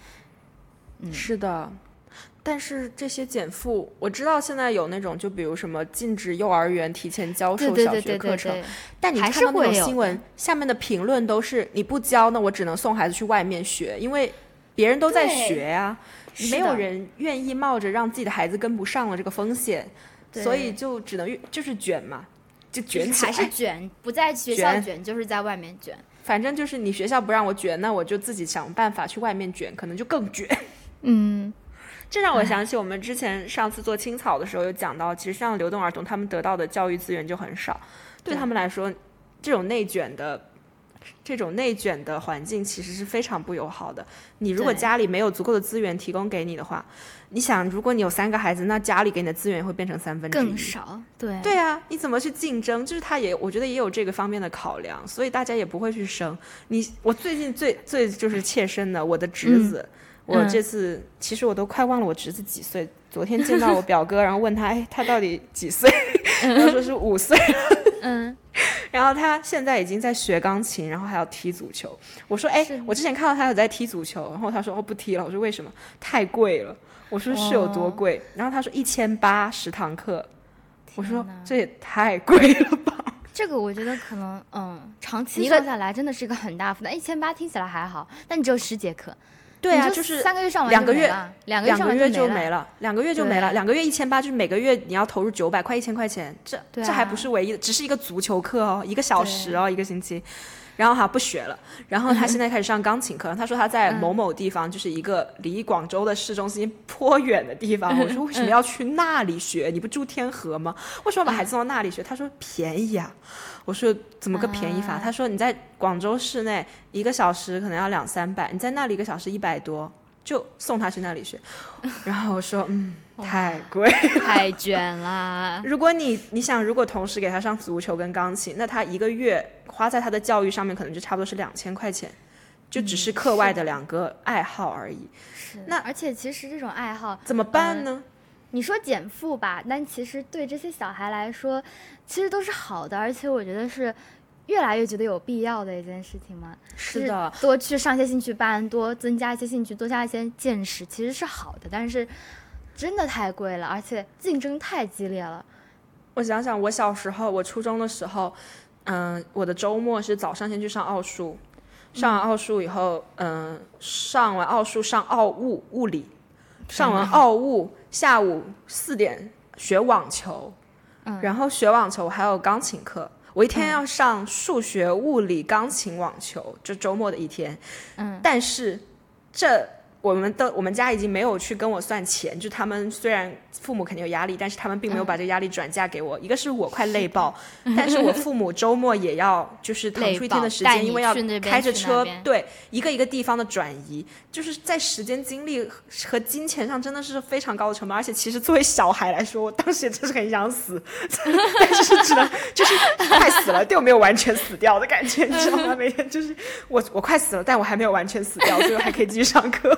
嗯，是的。但是这些减负，我知道现在有那种，就比如什么禁止幼儿园提前教授小学课程，但你看到那种新闻下面的评论都是你不教，那我只能送孩子去外面学，因为别人都在学呀，没有人愿意冒着让自己的孩子跟不上了这个风险，所以就只能就是卷嘛，就卷起来，还是卷，不在学校卷，就是在外面卷，反正就是你学校不让我卷，那我就自己想办法去外面卷，可能就更卷，嗯。这让我想起我们之前上次做青草的时候有讲到，其实像流动儿童，他们得到的教育资源就很少，对他们来说，这种内卷的这种内卷的环境其实是非常不友好的。你如果家里没有足够的资源提供给你的话，你想，如果你有三个孩子，那家里给你的资源会变成三分之一，更少。对对啊，你怎么去竞争？就是他也，我觉得也有这个方面的考量，所以大家也不会去生。你我最近最最就是切身的，我的侄子。我这次其实我都快忘了我侄子几岁。昨天见到我表哥，然后问他，哎，他到底几岁？他说是五岁。嗯。然后他现在已经在学钢琴，然后还要踢足球。我说，哎，我之前看到他有在踢足球，然后他说，哦，不踢了。我说为什么？太贵了。我说是有多贵？然后他说一千八十堂课。我说这也太贵了吧。这个我觉得可能，嗯，长期算下来真的是一个很大负担。一千八听起来还好，但你只有十节课。对啊，就是三个月上完两个月，两个月就没了，两个月就没了，两个月一千八，就是每个月你要投入九百块一千块钱，这这还不是唯一的，只是一个足球课哦，一个小时哦，一个星期，然后哈不学了，然后他现在开始上钢琴课，他说他在某某地方，就是一个离广州的市中心颇远的地方，我说为什么要去那里学？你不住天河吗？为什么把孩子送到那里学？他说便宜啊。我说怎么个便宜法？他说你在广州市内一个小时可能要两三百，你在那里一个小时一百多，就送他去那里学。然后我说嗯，太贵，太卷了。如果你你想，如果同时给他上足球跟钢琴，那他一个月花在他的教育上面可能就差不多是两千块钱，就只是课外的两个爱好而已。是。那而且其实这种爱好怎么办呢？你说减负吧，但其实对这些小孩来说，其实都是好的，而且我觉得是越来越觉得有必要的一件事情嘛。是的，多去上一些兴趣班，多增加一些兴趣，多加一些见识，其实是好的。但是真的太贵了，而且竞争太激烈了。我想想，我小时候，我初中的时候，嗯，我的周末是早上先去上奥数，上完奥数以后，嗯，上完奥数上奥物物理。上完奥物，下午四点学网球，然后学网球还有钢琴课。我一天要上数学、物理、钢琴、网球，就周末的一天。嗯，但是这。我们的我们家已经没有去跟我算钱，就他们虽然父母肯定有压力，但是他们并没有把这个压力转嫁给我。一个是我快累爆，但是我父母周末也要就是腾出一天的时间，因为要开着车对一个一个地方的转移，就是在时间、精力和金钱上真的是非常高的成本。而且其实作为小孩来说，我当时也真是很想死，但是只能就是快死了，但我没有完全死掉的感觉，你知道吗？每天就是我我快死了，但我还没有完全死掉，所以我还可以继续上课。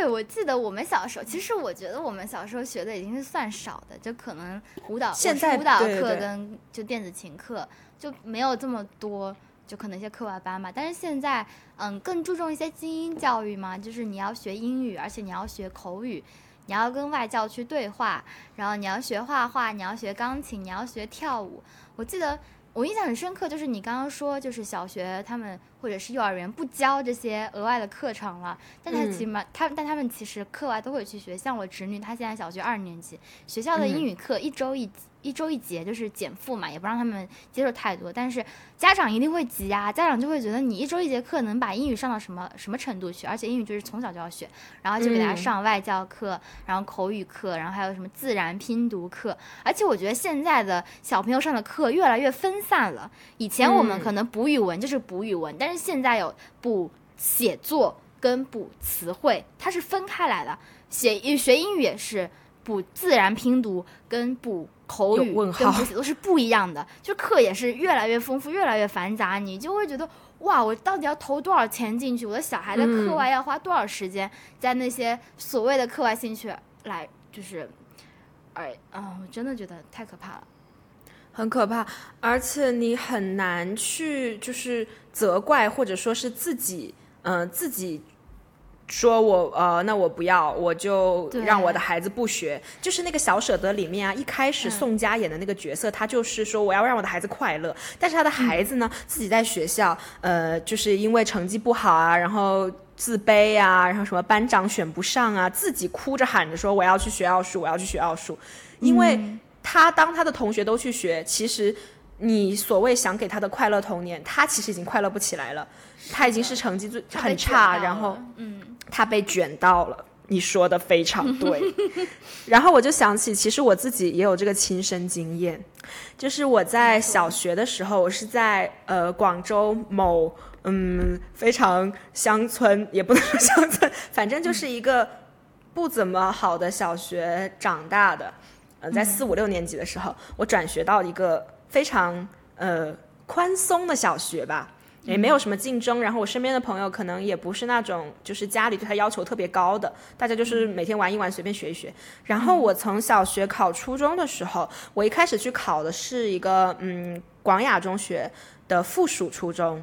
对，我记得我们小时候，其实我觉得我们小时候学的已经是算少的，就可能舞蹈、现在舞蹈课跟就电子琴课就没有这么多，就可能一些课外班嘛。但是现在，嗯，更注重一些精英教育嘛，就是你要学英语，而且你要学口语，你要跟外教去对话，然后你要学画画，你要学钢琴，你要学跳舞。我记得。我印象很深刻，就是你刚刚说，就是小学他们或者是幼儿园不教这些额外的课程了，但他起码他但他们其实课外都会去学。像我侄女，她现在小学二年级，学校的英语课一周一一周一节，就是减负嘛，也不让他们接受太多，但是。家长一定会急啊，家长就会觉得你一周一节课能把英语上到什么什么程度去？而且英语就是从小就要学，然后就给大家上外教课，然后口语课，然后还有什么自然拼读课。而且我觉得现在的小朋友上的课越来越分散了。以前我们可能补语文就是补语文，但是现在有补写作跟补词汇，它是分开来的。写学英语也是补自然拼读跟补。口语跟补写都是不一样的，就课也是越来越丰富，越来越繁杂，你就会觉得哇，我到底要投多少钱进去？我的小孩在课外要花多少时间在那些所谓的课外兴趣来，就是，哎，啊，我真的觉得太可怕了，很可怕，而且你很难去就是责怪或者说是自己，嗯，自己。说我呃，那我不要，我就让我的孩子不学。就是那个小舍得里面啊，一开始宋佳演的那个角色，他就是说我要让我的孩子快乐，但是他的孩子呢，自己在学校呃，就是因为成绩不好啊，然后自卑啊，然后什么班长选不上啊，自己哭着喊着说我要去学奥数，我要去学奥数，因为他当他的同学都去学，其实你所谓想给他的快乐童年，他其实已经快乐不起来了，他已经是成绩最很差，然后嗯。他被卷到了，你说的非常对。然后我就想起，其实我自己也有这个亲身经验，就是我在小学的时候，我是在呃广州某嗯非常乡村，也不能说乡村，反正就是一个不怎么好的小学长大的。呃，在四五六年级的时候，我转学到一个非常呃宽松的小学吧。也没有什么竞争，然后我身边的朋友可能也不是那种就是家里对他要求特别高的，大家就是每天玩一玩，随便学一学。然后我从小学考初中的时候，我一开始去考的是一个嗯广雅中学的附属初中，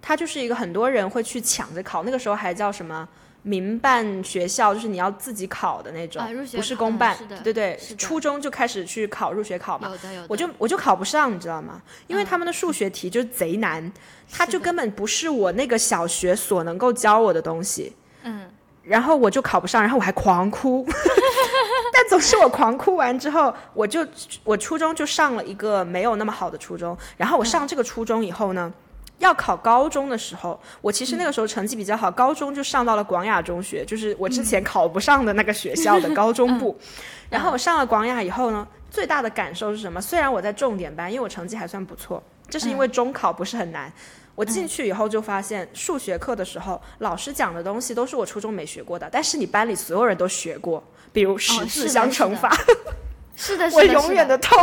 它就是一个很多人会去抢着考，那个时候还叫什么？民办学校就是你要自己考的那种，不是公办。对对，初中就开始去考入学考嘛。我就我就考不上，你知道吗？因为他们的数学题就贼难，他就根本不是我那个小学所能够教我的东西。嗯。然后我就考不上，然后我还狂哭。但总是我狂哭完之后，我就我初中就上了一个没有那么好的初中。然后我上这个初中以后呢？要考高中的时候，我其实那个时候成绩比较好，高中就上到了广雅中学，就是我之前考不上的那个学校的高中部。然后我上了广雅以后呢，最大的感受是什么？虽然我在重点班，因为我成绩还算不错，这是因为中考不是很难。我进去以后就发现，数学课的时候，老师讲的东西都是我初中没学过的，但是你班里所有人都学过，比如十字相乘法。是的，我永远的痛。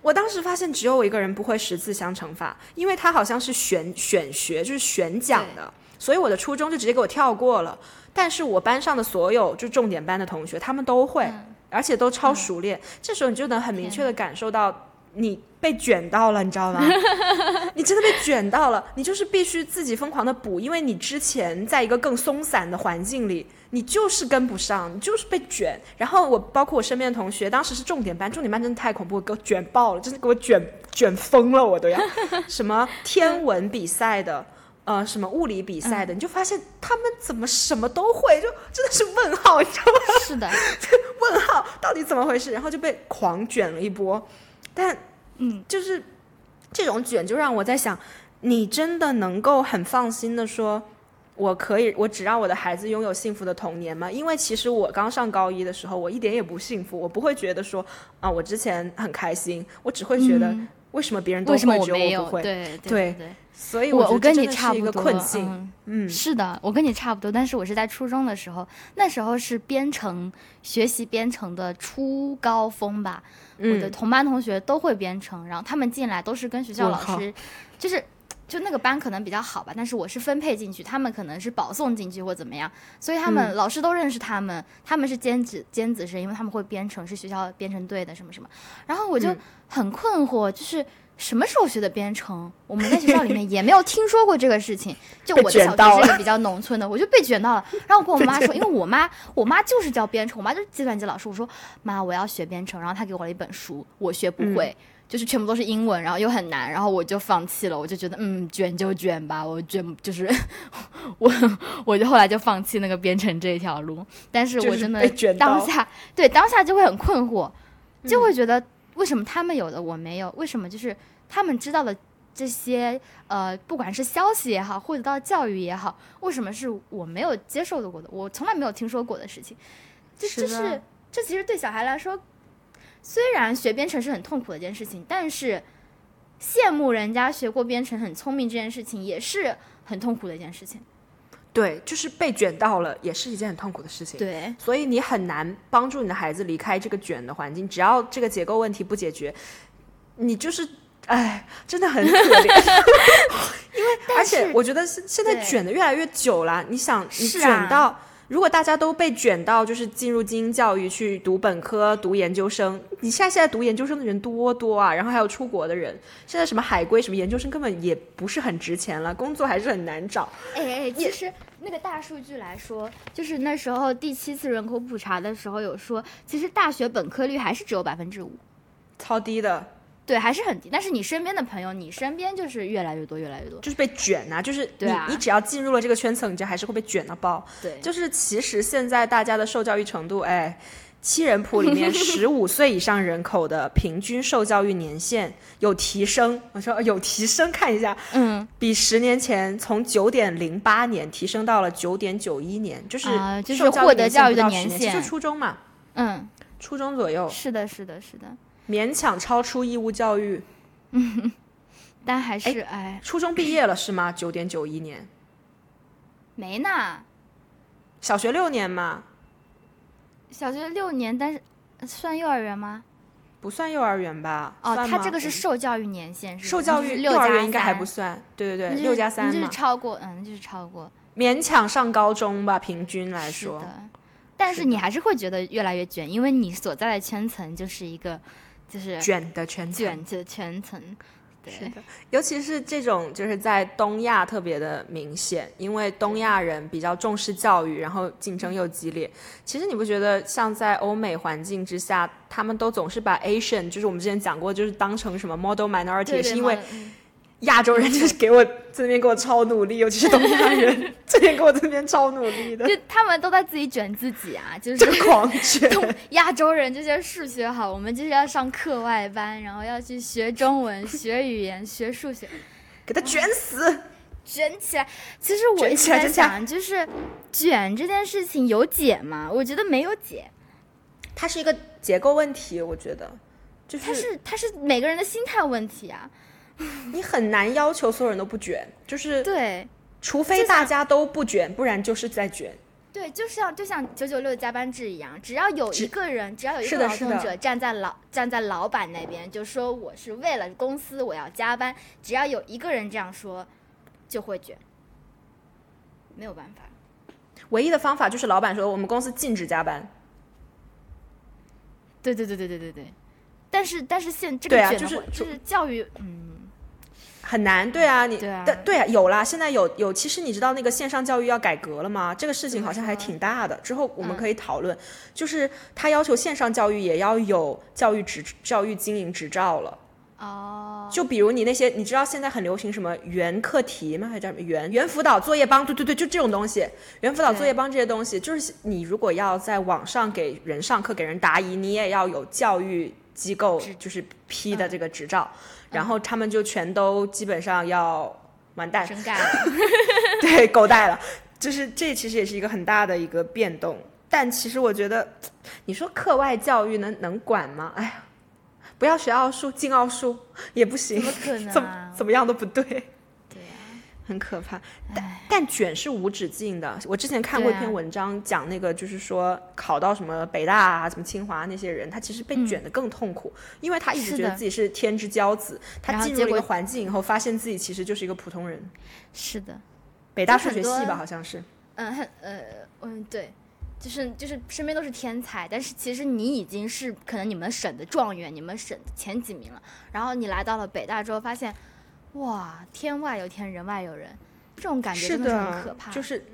我当时发现只有我一个人不会十字相乘法，因为它好像是选选学，就是选讲的，所以我的初中就直接给我跳过了。但是我班上的所有就重点班的同学，他们都会，而且都超熟练。这时候你就能很明确的感受到你被卷到了，你知道吗？你真的被卷到了，你就是必须自己疯狂的补，因为你之前在一个更松散的环境里。你就是跟不上，你就是被卷。然后我包括我身边的同学，当时是重点班，重点班真的太恐怖，给我卷爆了，真的给我卷卷疯了，我都要。什么天文比赛的，呃，什么物理比赛的，你就发现他们怎么什么都会，就真的是问号，你知道吗？是的，问号到底怎么回事？然后就被狂卷了一波。但嗯，就是这种卷，就让我在想，你真的能够很放心的说。我可以，我只让我的孩子拥有幸福的童年吗？因为其实我刚上高一的时候，我一点也不幸福，我不会觉得说啊，我之前很开心，我只会觉得为什么别人都会，觉得我不会？对对对。所以我我跟你差不多，嗯，是的，我跟你差不多，但是我是在初中的时候，那时候是编程学习编程的初高峰吧，我的同班同学都会编程，然后他们进来都是跟学校老师，就是。就那个班可能比较好吧，但是我是分配进去，他们可能是保送进去或怎么样，所以他们老师都认识他们，他们是尖子尖子生，因为他们会编程，是学校编程队的什么什么。然后我就很困惑，就是什么时候学的编程？我们在学校里面也没有听说过这个事情。就我的小学是一个比较农村的，我就被卷到了。然后我跟 我妈说，因为我妈我妈就是教编程，我妈就是计算机老师。我说妈，我要学编程，然后她给我了一本书，我学不会。就是全部都是英文，然后又很难，然后我就放弃了。我就觉得，嗯，卷就卷吧，我卷就是 我，我就后来就放弃那个编程这条路。但是我真的当下对当下就会很困惑，就会觉得为什么他们有的我没有？为什么就是他们知道的这些呃，不管是消息也好，或者到教育也好，为什么是我没有接受的过的？我从来没有听说过的事情，这这是这其实对小孩来说。虽然学编程是很痛苦的一件事情，但是羡慕人家学过编程很聪明这件事情也是很痛苦的一件事情。对，就是被卷到了，也是一件很痛苦的事情。对，所以你很难帮助你的孩子离开这个卷的环境。只要这个结构问题不解决，你就是哎，真的很可怜。因为为而且我觉得现在卷的越来越久了。你想，你卷到，如果大家都被卷到，就是进入精英教育去读本科、读研究生，你现在现在读研究生的人多多啊，然后还有出国的人，现在什么海归、什么研究生根本也不是很值钱了，工作还是很难找。哎哎，其实那个大数据来说，就是那时候第七次人口普查的时候有说，其实大学本科率还是只有百分之五，超低的。对，还是很低。但是你身边的朋友，你身边就是越来越多，越来越多，就是被卷呐，就是你你只要进入了这个圈层，你就还是会被卷到爆。对，就是其实现在大家的受教育程度，哎，七人谱里面十五岁以上人口的平均受教育年限有提升。我说有提升，看一下，嗯，比十年前从九点零八年提升到了九点九一年，就是就是获得教育的年限，就初中嘛，嗯，初中左右。是的，是的，是的。勉强超出义务教育，嗯，但还是哎，初中毕业了是吗？九点九一年，没呢，小学六年嘛，小学六年，但是算幼儿园吗？不算幼儿园吧？哦，他这个是受教育年限，受教育幼儿园应该还不算，对对对，六加三就是超过，嗯，就是超过，勉强上高中吧，平均来说，但是你还是会觉得越来越卷，因为你所在的圈层就是一个。就是卷的圈层，卷的全层，是的，尤其是这种就是在东亚特别的明显，因为东亚人比较重视教育，然后竞争又激烈。其实你不觉得像在欧美环境之下，他们都总是把 Asian，就是我们之前讲过，就是当成什么 model minority，是因为。亚洲人就是给我这边给我超努力，尤其是东亚人 这边给我这边超努力的，就他们都在自己卷自己啊，就是狂卷。亚洲人这些数学好，我们就是要上课外班，然后要去学中文、学语言、学数学，给他卷死，卷起来。其实我一直在想，就是卷这件事情有解吗？我觉得没有解，它是一个结构问题。我觉得，就是它是它是每个人的心态问题啊。你很难要求所有人都不卷，就是对，除非大家都不卷，不然就是在卷。对，就像就像九九六加班制一样，只要有一个人，只要有一个劳动者站在老站在老板那边，就说我是为了公司我要加班，只要有一个人这样说，就会卷，没有办法。唯一的方法就是老板说我们公司禁止加班。对对对对对对对，但是但是现这个卷就是就是教育，嗯。很难，对啊，你对啊，对啊，有啦，现在有有，其实你知道那个线上教育要改革了吗？这个事情好像还挺大的，之后我们可以讨论。就是他要求线上教育也要有教育执教育经营执照了。哦。就比如你那些，你知道现在很流行什么原课题吗？还叫什么原原辅导作业帮？对对对，就这种东西，原辅导作业帮这些东西，就是你如果要在网上给人上课、给人答疑，你也要有教育机构就是批的这个执照。然后他们就全都基本上要完蛋，真干了，对，狗带了。就是这其实也是一个很大的一个变动。但其实我觉得，你说课外教育能能管吗？哎呀，不要学奥数，进奥数也不行，怎么可能？怎么怎么样都不对。很可怕，但但卷是无止境的。我之前看过一篇文章，讲那个就是说考到什么北大啊、什么清华那些人，他其实被卷的更痛苦，因为他一直觉得自己是天之骄子，他进入了一个环境以后，发现自己其实就是一个普通人。是的，北大数学系吧，好像是。嗯，很呃嗯对，就是就是身边都是天才，但是其实你已经是可能你们省的状元，你们省前几名了，然后你来到了北大之后，发现。哇，天外有天，人外有人，这种感觉真的很可怕。就是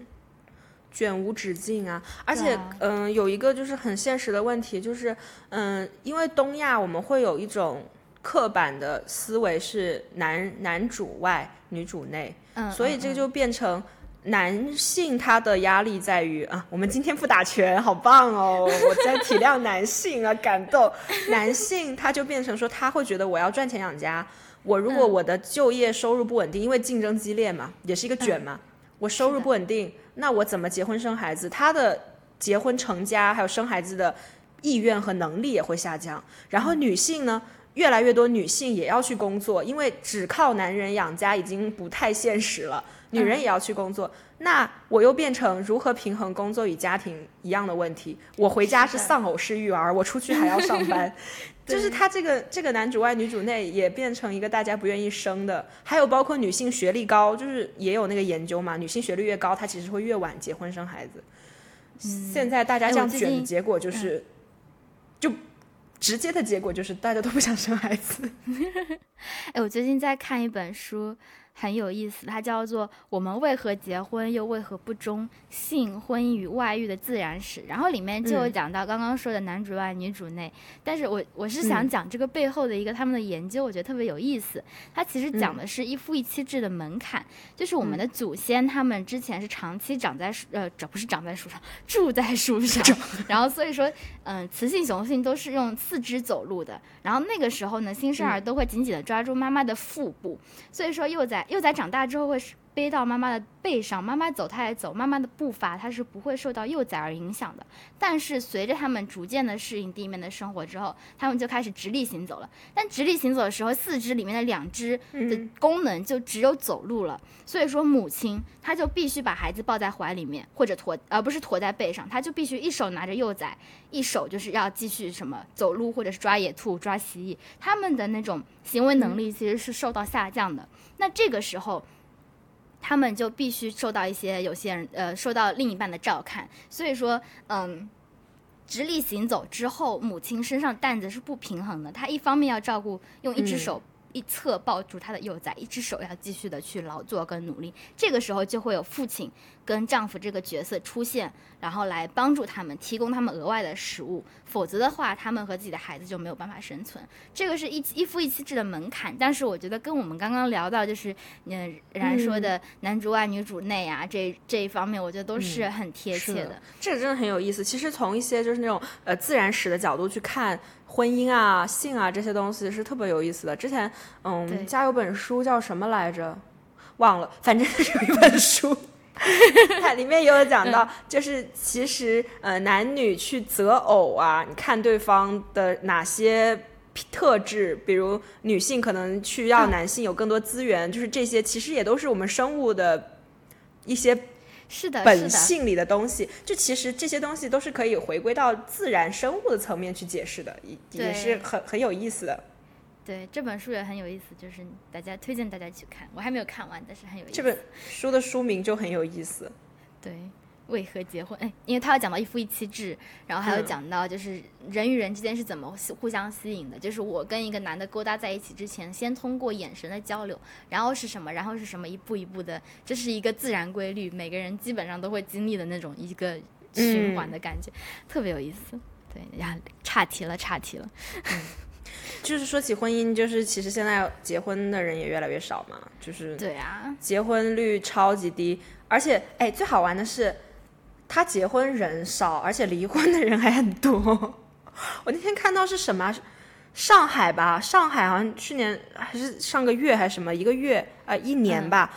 卷无止境啊！而且，嗯，有一个就是很现实的问题，就是嗯，因为东亚我们会有一种刻板的思维是男男主外女主内，嗯，所以这个就变成男性他的压力在于啊，我们今天不打拳，好棒哦！我在体谅男性啊，感动 男性，他就变成说他会觉得我要赚钱养家。我如果我的就业收入不稳定，因为竞争激烈嘛，也是一个卷嘛。我收入不稳定，那我怎么结婚生孩子？他的结婚成家还有生孩子的意愿和能力也会下降。然后女性呢，越来越多女性也要去工作，因为只靠男人养家已经不太现实了。女人也要去工作，那我又变成如何平衡工作与家庭一样的问题。我回家是丧偶式育儿，我出去还要上班，就是他这个这个男主外女主内也变成一个大家不愿意生的。还有包括女性学历高，就是也有那个研究嘛，女性学历越高，她其实会越晚结婚生孩子。现在大家这样卷的结果就是，就直接的结果就是大家都不想生孩子。哎，我最近在看一本书。很有意思，它叫做《我们为何结婚又为何不忠：性、婚姻与外遇的自然史》。然后里面就有讲到刚刚说的男主外女主内，但是我我是想讲这个背后的一个他们的研究，我觉得特别有意思。它其实讲的是一夫一妻制的门槛，就是我们的祖先他们之前是长期长在树呃，这不是长在树上，住在树上，然后所以说嗯，雌性雄性都是用四肢走路的。然后那个时候呢，新生儿都会紧紧的抓住妈妈的腹部，所以说幼崽。幼崽长大之后会背到妈妈的背上，妈妈走她也走，妈妈的步伐它是不会受到幼崽而影响的。但是随着他们逐渐的适应地面的生活之后，他们就开始直立行走了。但直立行走的时候，四肢里面的两只的功能就只有走路了。所以说母亲她就必须把孩子抱在怀里面，或者驮而不是驮在背上，她就必须一手拿着幼崽，一手就是要继续什么走路或者是抓野兔、抓蜥蜴。他们的那种行为能力其实是受到下降的。那这个时候，他们就必须受到一些有些人呃受到另一半的照看，所以说嗯，直立行走之后，母亲身上担子是不平衡的，她一方面要照顾用一只手。一侧抱住他的幼崽，一只手要继续的去劳作跟努力。这个时候就会有父亲跟丈夫这个角色出现，然后来帮助他们，提供他们额外的食物。否则的话，他们和自己的孩子就没有办法生存。这个是一一夫一妻制的门槛。但是我觉得跟我们刚刚聊到，就是嗯然说的男主外女主内啊，这这一方面，我觉得都是很贴切的。这个真的很有意思。其实从一些就是那种呃自然史的角度去看。婚姻啊，性啊，这些东西是特别有意思的。之前，嗯，家有本书叫什么来着？忘了，反正有一本书，它里面也有讲到，就是其实，呃，男女去择偶啊，你看对方的哪些特质，比如女性可能去要男性有更多资源，就是这些，其实也都是我们生物的一些。是的，本性里的东西，就其实这些东西都是可以回归到自然生物的层面去解释的，也也是很很有意思的。对，这本书也很有意思，就是大家推荐大家去看，我还没有看完，但是很有意思。这本书的书名就很有意思。对。为何结婚？哎，因为他要讲到一夫一妻制，然后还有讲到就是人与人之间是怎么互相吸引的。就是我跟一个男的勾搭在一起之前，先通过眼神的交流，然后是什么，然后是什么，一步一步的，这是一个自然规律，每个人基本上都会经历的那种一个循环的感觉，特别有意思。对，然后岔题了，岔题了。嗯，就是说起婚姻，就是其实现在结婚的人也越来越少嘛，就是对啊，结婚率超级低，而且哎，最好玩的是。他结婚人少，而且离婚的人还很多。我那天看到是什么？上海吧，上海好像去年还是上个月还是什么一个月啊一年吧，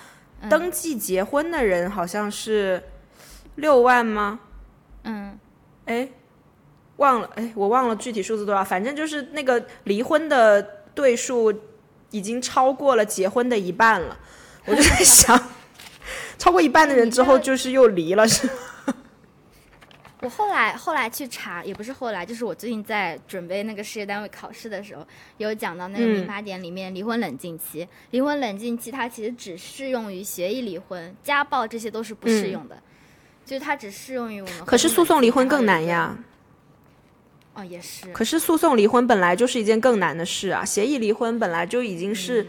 登记结婚的人好像是六万吗？嗯，哎，忘了，哎，我忘了具体数字多少，反正就是那个离婚的对数已经超过了结婚的一半了。我就在想，超过一半的人之后就是又离了，是吗？我后来后来去查，也不是后来，就是我最近在准备那个事业单位考试的时候，有讲到那个民法典里面离婚冷静期。离婚冷静期它其实只适用于协议离婚，家暴这些都是不适用的，就是它只适用于我们。可是诉讼离婚更难呀。哦，也是。可是诉讼离婚本来就是一件更难的事啊，协议离婚本来就已经是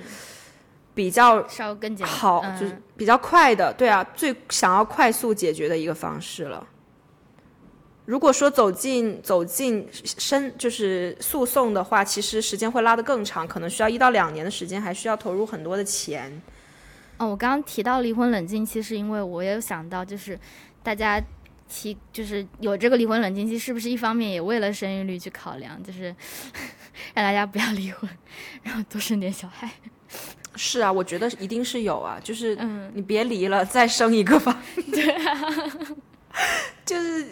比较稍更简好，就是比较快的，对啊，最想要快速解决的一个方式了。如果说走进走进申就是诉讼的话，其实时间会拉得更长，可能需要一到两年的时间，还需要投入很多的钱。哦，我刚刚提到离婚冷静期，是因为我也有想到，就是大家提就是有这个离婚冷静期，是不是一方面也为了生育率去考量，就是 让大家不要离婚，然后多生点小孩。是啊，我觉得一定是有啊，就是你别离了，再生一个吧。对啊，就是。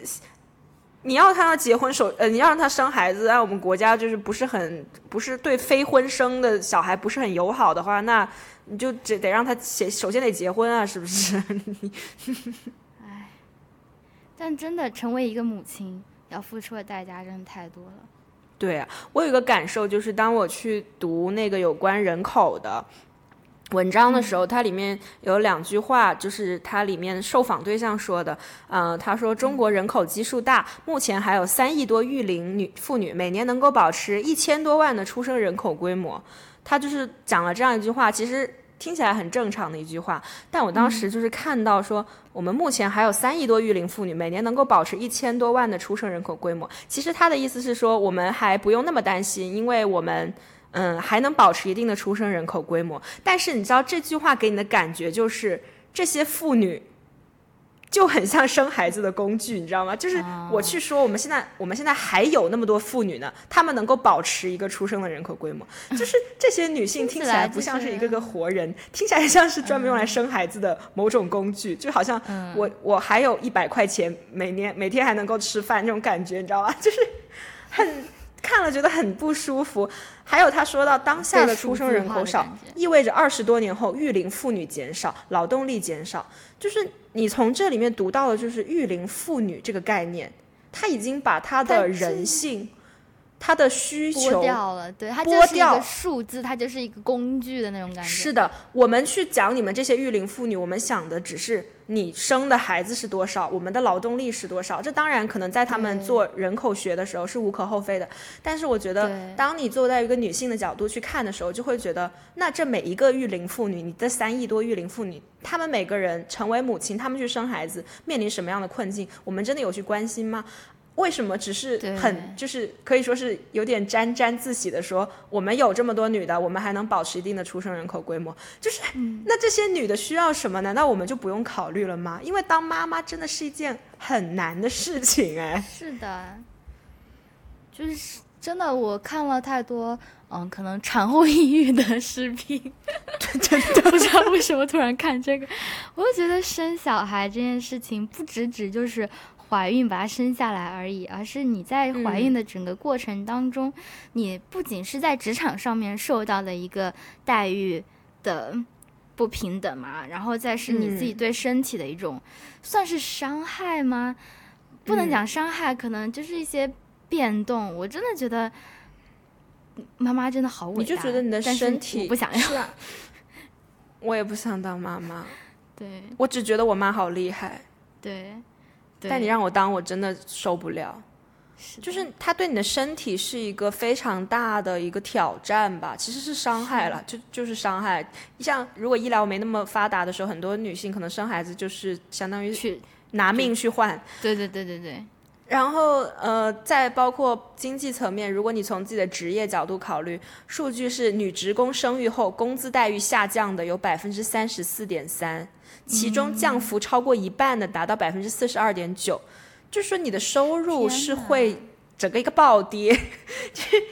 你要他结婚首呃，你要让他生孩子，按我们国家就是不是很不是对非婚生的小孩不是很友好的话，那你就得得让他先首先得结婚啊，是不是？唉，但真的成为一个母亲要付出的代价真的太多了。对啊，我有一个感受就是，当我去读那个有关人口的。文章的时候，它里面有两句话，就是它里面受访对象说的。嗯，他说中国人口基数大，目前还有三亿多育龄女妇女，每年能够保持一千多万的出生人口规模。他就是讲了这样一句话，其实听起来很正常的一句话。但我当时就是看到说，我们目前还有三亿多育龄妇女，每年能够保持一千多万的出生人口规模。其实他的意思是说，我们还不用那么担心，因为我们。嗯，还能保持一定的出生人口规模，但是你知道这句话给你的感觉就是这些妇女就很像生孩子的工具，你知道吗？就是我去说我们现在我们现在还有那么多妇女呢，她们能够保持一个出生的人口规模，就是 这些女性听起来不像是一个个活人，听起来像是专门用来生孩子的某种工具，就好像我我还有一百块钱，每年每天还能够吃饭那种感觉，你知道吗？就是很。看了觉得很不舒服，还有他说到当下的出生人口少，意味着二十多年后育龄妇女减少，劳动力减少。就是你从这里面读到的，就是育龄妇女这个概念，他已经把他的人性。他的需求剥掉了，对，它就是一个数字，它就是一个工具的那种感觉。是的，我们去讲你们这些育龄妇女，我们想的只是你生的孩子是多少，我们的劳动力是多少。这当然可能在他们做人口学的时候是无可厚非的，但是我觉得，当你坐在一个女性的角度去看的时候，就会觉得，那这每一个育龄妇女，你的三亿多育龄妇女，她们每个人成为母亲，她们去生孩子，面临什么样的困境，我们真的有去关心吗？为什么只是很就是可以说是有点沾沾自喜的说，我们有这么多女的，我们还能保持一定的出生人口规模，就是那这些女的需要什么？难道我们就不用考虑了吗？因为当妈妈真的是一件很难的事情哎。是的，就是真的，我看了太多嗯，可能产后抑郁的视频，真的 不知道为什么突然看这个，我就觉得生小孩这件事情不只只就是。怀孕把它生下来而已，而是你在怀孕的整个过程当中，你不仅是在职场上面受到的一个待遇的不平等嘛，然后再是你自己对身体的一种算是伤害吗？不能讲伤害，可能就是一些变动。我真的觉得妈妈真的好伟大，你就觉得你的身体不想要，我也不想当妈妈。对，我只觉得我妈好厉害。对。但你让我当，我真的受不了。就是他对你的身体是一个非常大的一个挑战吧，其实是伤害了，就就是伤害。像如果医疗没那么发达的时候，很多女性可能生孩子就是相当于去拿命去换。对对对对对。然后呃，再包括经济层面，如果你从自己的职业角度考虑，数据是女职工生育后工资待遇下降的有百分之三十四点三。其中降幅超过一半的达到百分之四十二点九，就是说你的收入是会整个一个暴跌，就是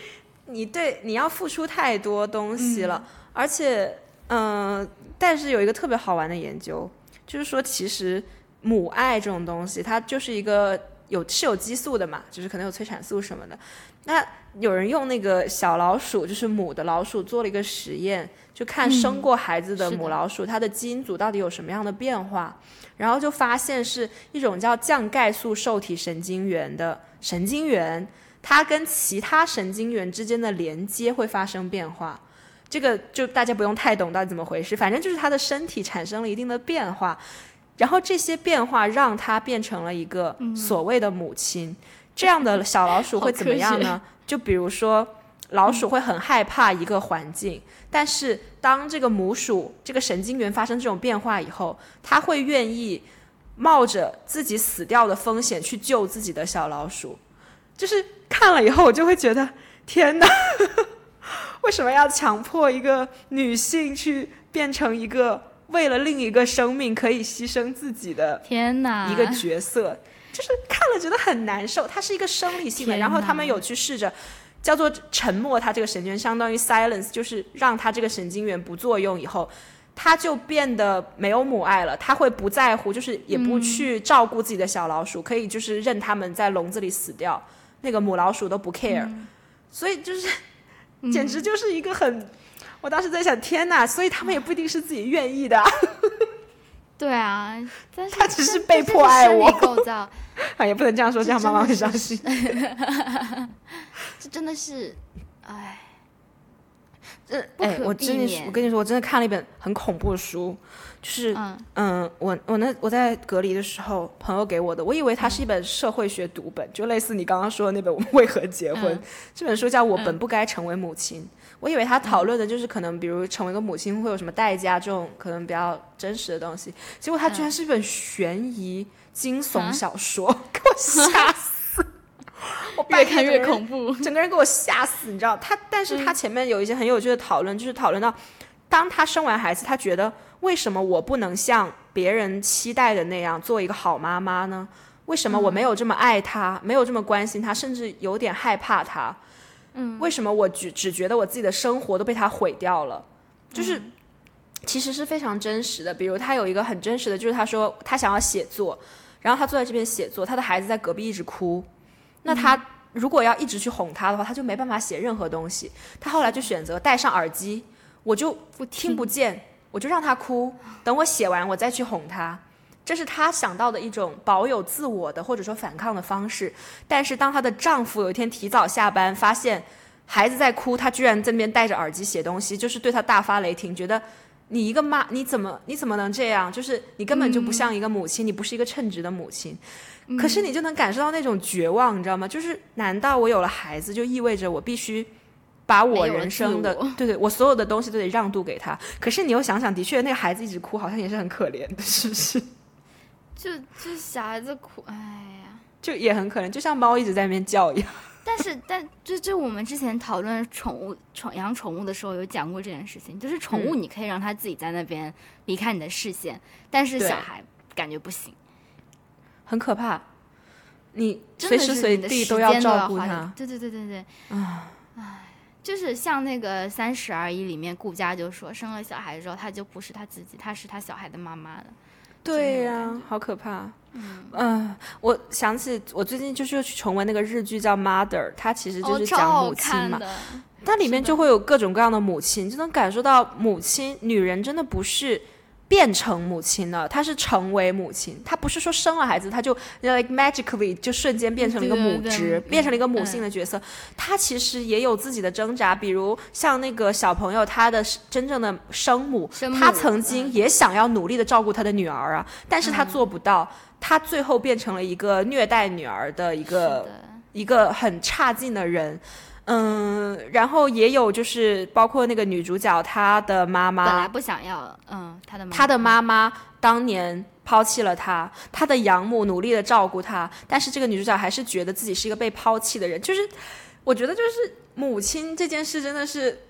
你对你要付出太多东西了，而且嗯，但是有一个特别好玩的研究，就是说其实母爱这种东西，它就是一个有是有激素的嘛，就是可能有催产素什么的。那有人用那个小老鼠，就是母的老鼠做了一个实验。就看生过孩子的母老鼠，它的基因组到底有什么样的变化，然后就发现是一种叫降钙素受体神经元的神经元，它跟其他神经元之间的连接会发生变化。这个就大家不用太懂到底怎么回事，反正就是它的身体产生了一定的变化，然后这些变化让它变成了一个所谓的母亲。这样的小老鼠会怎么样呢？就比如说。老鼠会很害怕一个环境，但是当这个母鼠这个神经元发生这种变化以后，它会愿意冒着自己死掉的风险去救自己的小老鼠。就是看了以后，我就会觉得天哪，为什么要强迫一个女性去变成一个为了另一个生命可以牺牲自己的天哪一个角色？就是看了觉得很难受。它是一个生理性的，然后他们有去试着。叫做沉默，它这个神经元相当于 silence，就是让它这个神经元不作用以后，他就变得没有母爱了，他会不在乎，就是也不去照顾自己的小老鼠，可以就是任他们在笼子里死掉，那个母老鼠都不 care，、所以就是简直就是一个很，我当时在想，天哪，所以他们也不一定是自己愿意的啊，对啊，但是他只是被迫爱我构造，啊也不能这样说，这样妈妈会伤心。这真的是，哎，这哎，我真的我跟你说，我真的看了一本很恐怖的书，就是嗯嗯，我我那我在隔离的时候，朋友给我的，我以为它是一本社会学读本，就类似你刚刚说的那本《我们为何结婚》嗯这本书叫《我本不该成为母亲》。我以为他讨论的就是可能，比如成为一个母亲会有什么代价，这种可能比较真实的东西。结果它居然是一本悬疑惊悚啊小说，给我吓 死！我半越看越恐怖。整个人给我吓死，你知道？他，但是他前面有一些很有趣的讨论，就是讨论到，当他生完孩子，他觉得为什么我不能像别人期待的那样做一个好妈妈呢？为什么我没有这么爱他，没有这么关心他，甚至有点害怕他？嗯，为什么我只只觉得我自己的生活都被他毁掉了？就是。其实是非常真实的，比如他有一个很真实的，就是他说他想要写作，然后他坐在这边写作，他的孩子在隔壁一直哭，那他如果要一直去哄他的话，他就没办法写任何东西。他后来就选择戴上耳机，我就听不见，我就让他哭，等我写完我再去哄他。这是她想到的一种保有自我的或者说反抗的方式。但是当她的丈夫有一天提早下班，发现孩子在哭，她居然在那边戴着耳机写东西，就是对她大发雷霆，觉得你一个妈，你怎么你怎么能这样？就是你根本就不像一个母亲，你不是一个称职的母亲。可是你就能感受到那种绝望，你知道吗？就是难道我有了孩子，就意味着我必须把我人生的对对，我所有的东西都得让渡给他？可是你又想想，的确那个孩子一直哭，好像也是很可怜的，是不是？就就小孩子哭，哎呀。就也很可怜，就像猫一直在那边叫一样。但是，但就就我们之前讨论宠物、宠养宠物的时候有讲过这件事情，就是宠物你可以让它自己在那边离开你的视线，但是小孩感觉不行，很可怕。你真随时随地都时间照顾花他，对对对对对，唉，就是像那个《三十而已》里面顾佳就说，生了小孩之后，她就不是她自己，她是她小孩的妈妈了。对呀、好可怕。嗯、我想起我最近就是又去重温那个日剧叫《Mother》，它其实就哦，是讲母亲嘛，它里面就会有各种各样的母亲，就能感受到母亲，女人真的不是变成母亲了，她是成为母亲。她不是说生了孩子，她就 like magically 就瞬间变成了一个母职，对变成了一个母性的角色。她其实也有自己的挣扎，比如像那个小朋友，他的真正的生母，她曾经也想要努力的照顾她的女儿啊，但是她做不到。她最后变成了一个虐待女儿的一个的，一个很差劲的人。嗯，然后也有就是包括那个女主角她的妈妈，本来不想要，嗯，她的妈她的妈妈当年抛弃了她，她的养母努力的照顾她，但是这个女主角还是觉得自己是一个被抛弃的人。就是我觉得就是母亲这件事真的是，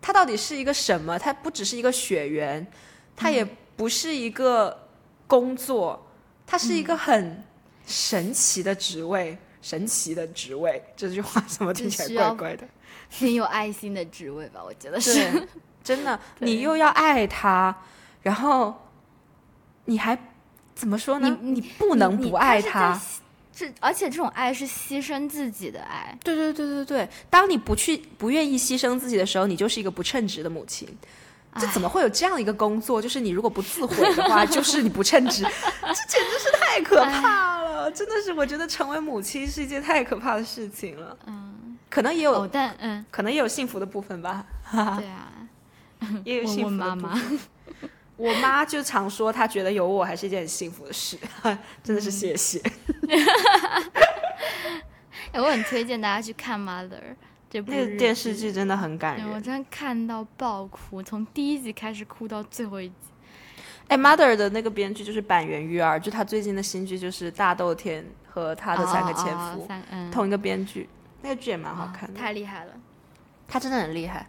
她到底是一个什么？她不只是一个血缘，她也不是一个工作，她是一个很神奇的职位。神奇的职位，这句话怎么听起来怪怪的？很有爱心的职位吧，我觉得是。真的，你又要爱他，然后你还怎么说呢？你不能不爱他。他。这而且这种爱是牺牲自己的爱，对对对对对，当你不去不愿意牺牲自己的时候，你就是一个不称职的母亲。这怎么会有这样一个工作？就是你如果不自毁的话，就是你不称职，这简直是太可怕了！真的是，我觉得成为母亲是一件太可怕的事情了。嗯，可能也有，哦，但嗯，可能也有幸福的部分吧，对啊，也有幸福的部分妈，我妈就常说，她觉得有我还是一件很幸福的事，真的是谢谢。哎，我很推荐大家去看《Mother》这部那个电视剧真的很感人我。真的看到爆哭，从第一集开始哭到最后一集。哎，Mother 的那个编剧就是板垣育儿，就他最近的新剧就是大豆田和他的三个前哦夫，哦三嗯，同一个编剧，那个剧也蛮好哦看的。太厉害了。他真的很厉害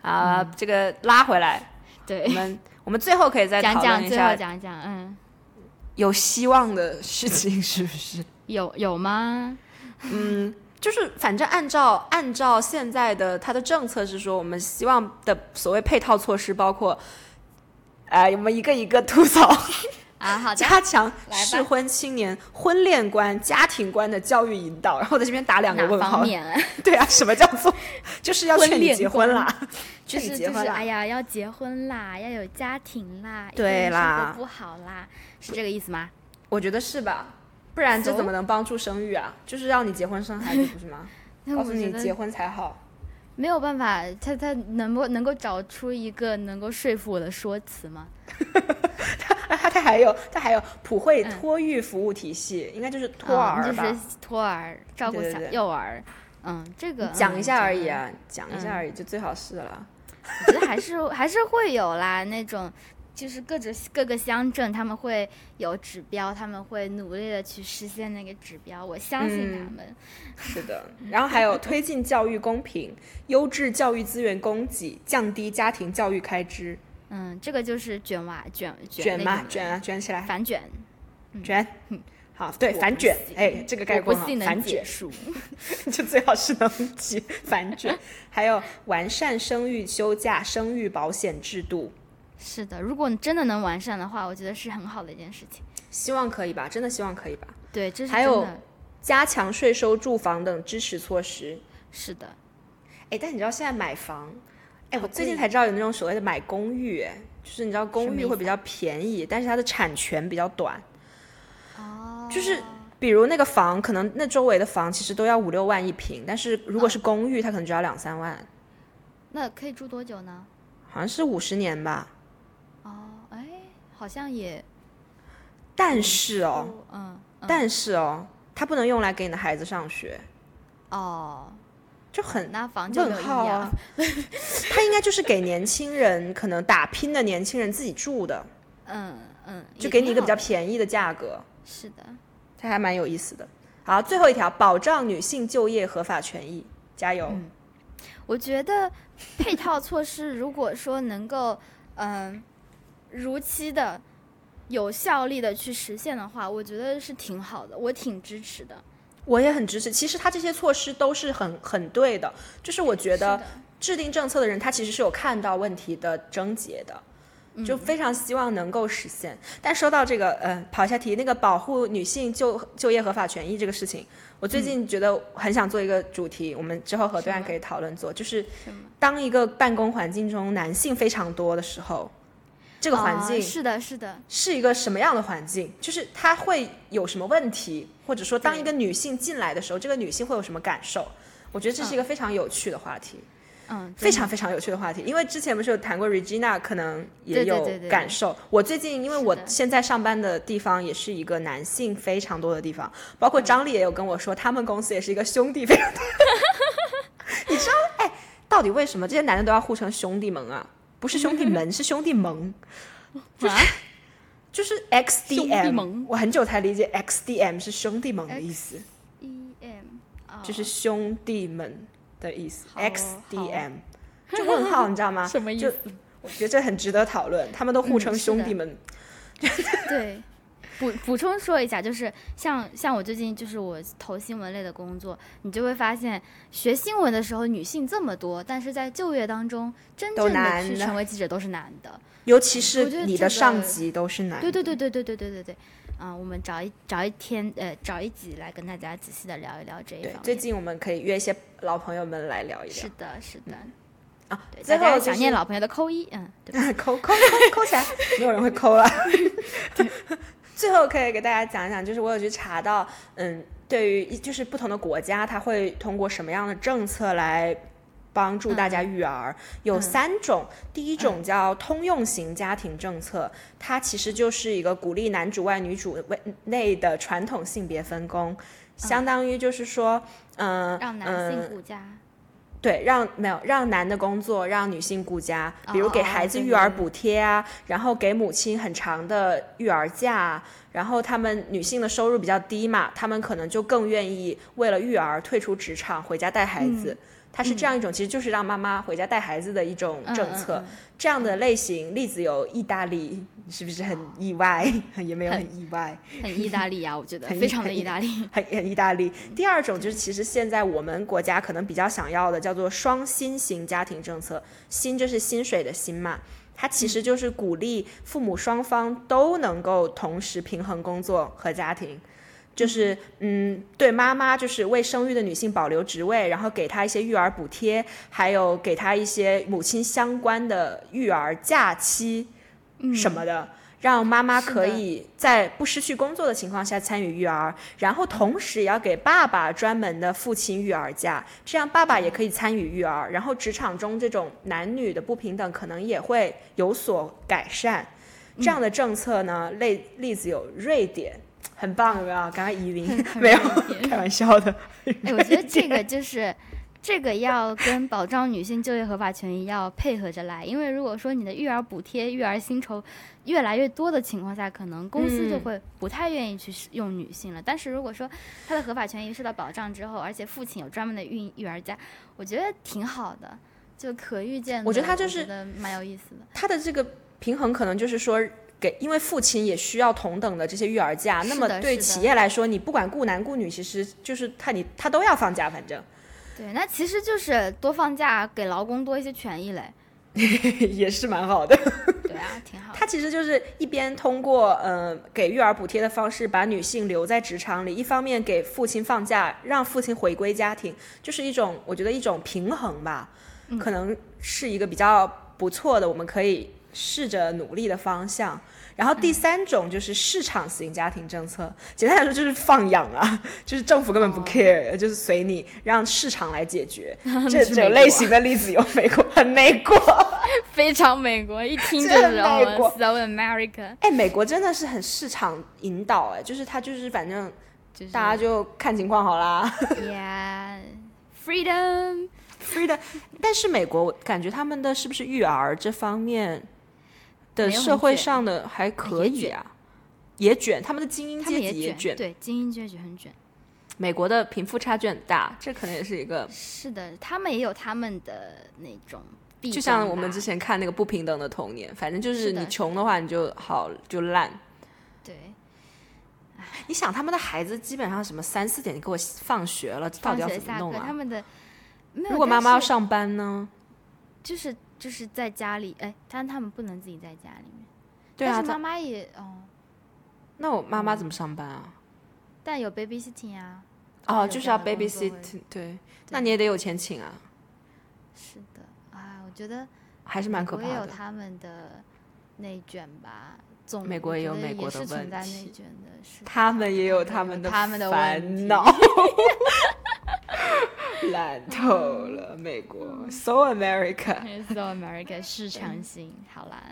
啊！这个拉回来，对我，们我们最后可以再讲讨论讲最后一下讲一讲，嗯，有希望的事情是不是？有有吗？嗯，就是反正按照按照现在的它的政策是说，我们希望的所谓配套措施包括哎，我们一个一个吐槽。啊，好的，加强适婚青年婚恋观、家庭观的教育引导，然后在这边打两个问号？对啊，什么叫做就是要劝你结婚啦，就是就是。哎呀，要结婚啦，要有家庭啦，对啦不好啦，是这个意思吗？我觉得是吧？不然这怎么能帮助生育啊？就是让你结婚生孩子，不是吗？告诉你结婚才好。没有办法，他他能不能够找出一个能够说服我的说辞吗？他，他他还有他还有普惠嗯托育服务体系，应该就是托啊儿吧？就是托儿照顾小幼儿，嗯，这个嗯讲一下而已。这个啊，讲一下嗯而已，就最好是了。我觉得还是还是会有啦，那种就是各种各个乡镇他们会有指标，他们会努力的去实现那个指标，我相信他嗯们。是的，然后还有推进教育公平，优质教育资源供给，降低家庭教育开支。嗯，这个就是卷娃卷卷嘛卷啊，卷起来，反卷。卷。好，对，反卷哎，这个概括反卷。就最好是能解反卷。还有完善生育休假、生育保险制度，是的，如果你真的能完善的话，我觉得是很好的一件事情。希望可以吧？真的希望可以吧？对，这是还有加强税收、住房等支持措施。是的，哎，但你知道现在买房，哎，我最近才知道有那种所谓的买公寓，哎，就是你知道公寓会比较便宜，但是它的产权比较短。哦，就是比如那个房，可能那周围的房其实都要五六万一平，但是如果是公寓，它可能只要两三万，那可以住多久呢？好像是五十年吧。好像也，但是哦，嗯，嗯。但是哦，它不能用来给你的孩子上学，哦，就很那房就没有意义问号啊啊。。它应该就是给年轻人，可能打拼的年轻人自己住的，嗯嗯，就给你一个比较便宜的价格，是的，它还蛮有意思的。好，最后一条，保障女性就业合法权益，加油！嗯。我觉得配套措施如果说能够嗯、如期的、有效力的去实现的话，我觉得是挺好的，我挺支持的。我也很支持。其实他这些措施都是很很对的，就是我觉得制定政策的人他其实是有看到问题的症结的。就非常希望能够实现，但说到这个，呃，跑一下题，那个保护女性就就业合法权益这个事情，我最近觉得很想做一个主题，我们之后和对岸可以讨论做，就是当一个办公环境中男性非常多的时候，这个环境哦是的，是的，是一个什么样的环境？就是它会有什么问题，或者说当一个女性进来的时候，这个女性会有什么感受？我觉得这是一个非常有趣的话题，嗯，非常非常有趣的话题。因为之前不是有谈过 Regina，可能也有对对对对对感受。我最近因为我现在上班的地方也是一个男性非常多的地方，包嗯括张丽也有跟我说，他们公司也是一个兄弟非常多。你知道，哎，到底为什么这些男的都要互称兄弟们啊？不是兄弟们，是兄弟盟。啊，就是 就是 XDM，我很久才理解 XDM 是兄弟盟的意思，E M，哦就是兄弟们的意思。XDM 就问号，你知道吗？就 什么意思？我觉得这很值得讨论，他们都互称兄弟们。对，补补充说一下，就是像像我最近就是我投新闻类的工作，你就会发现学新闻的时候女性这么多，但是在就业当中真正的去成为记者都是男的。尤其是你的上级都是男的，对对对对对对对对对。啊、我们找一找一天，呃，找一集来跟大家仔细的聊一聊这一方面。最近我们可以约一些老朋友们来聊一聊是的，是的。啊。对，最后想念老朋友的扣一，嗯，对吧？抠抠抠抠起来，没有人会扣了。最后可以给大家讲一讲，就是我有去查到，嗯，对于就是不同的国家，它会通过什么样的政策来帮助大家育儿？有嗯三种，第一种叫通用型家庭政策，它其实就是一个鼓励男主外女主内的传统性别分工，相当于就是说，嗯、让男嗯性顾家。对，让没有让男的工作，让女性顾家，比如给孩子育儿补贴啊，然后给母亲很长的育儿假啊，然后他们女性的收入比较低嘛，他们可能就更愿意为了育儿退出职场，回家带孩子。它是这样一种，其实就是让妈妈回家带孩子的一种嗯政策。嗯嗯这样的类型例子有意大利，你是不是很意外？也没有很意外。很意大利啊，我觉得 非常的很意大利。很很意大利。第二种就是，其实现在我们国家可能比较想要的，叫做双薪型家庭政策。薪就是薪水的薪嘛，它其实就是鼓励父母双方都能够同时平衡工作和家庭。就是嗯，对妈妈就是为生育的女性保留职位，然后给她一些育儿补贴，还有给她一些母亲相关的育儿假期什么的，让妈妈可以在不失去工作的情况下参与育儿，然后同时也要给爸爸专门的父亲育儿假，这样爸爸也可以参与育儿，然后职场中这种男女的不平等可能也会有所改善。这样的政策呢，类例子有瑞典。很棒，有没有？刚刚以琳没有开玩笑的。哎，我觉得这个 就是这个要跟保障女性就业合法权益要配合着来，因为如果说你的育儿补贴、育儿薪酬越来越多的情况下，可能公司就会不太愿意去用女性了。但是如果说她的合法权益受到保障之后，而且父亲有专门的育育儿假，我觉得挺好的，就可预见。我觉得他就是蛮有意思的。他的这个平衡可能就是说。给，因为父亲也需要同等的这些育儿假，那么对企业来说，你不管雇男雇女，其实就是他你他都要放假，反正。对，那其实就是多放假，给劳工多一些权益嘞，也是蛮好的。对啊，挺好。他其实就是一边通过呃给育儿补贴的方式把女性留在职场里，一方面给父亲放假，让父亲回归家庭，就是一种我觉得一种平衡吧，可能是一个比较不错的，我们可以试着努力的方向。然后第三种就是市场型家庭政策，简单来说就是放养啊，就是政府根本不 care，就是随你让市场来解决。这种类型的例子有美国，很 美国，非常美国，一听就是美国。So America，哎，美国真的是很市场引导，哎，就是他就是反正大家就看情况好啦。Yeah，freedom，freedom。但是美国感觉他们的是不是育儿这方面？的社会上的还可以啊，也卷，他们的精英阶级也卷，对，精英阶级很卷。美国的贫富差距很大，这可能也是一个。是的，他们也有他们的那种。就像我们之前看那个不平等的童年，反正就是你穷的话你就好就烂。对。你想他们的孩子基本上什么三四点就给我放学了，到底要怎么弄啊？他们的。如果妈妈要上班呢？就是。就是在家里，哎，但他们不能自己在家里面。对啊，妈妈也哦。那我妈妈怎么上班啊？但有 babysitting 啊。哦，就是要 babysitting，对。那你也得有钱请啊。是的，啊，我觉得还是蛮可怕的。也有他们的内卷吧，总美国也有美国的问题。他们也有他们的他们的烦恼。烂透了，美国，so America，so America，市场型，好啦，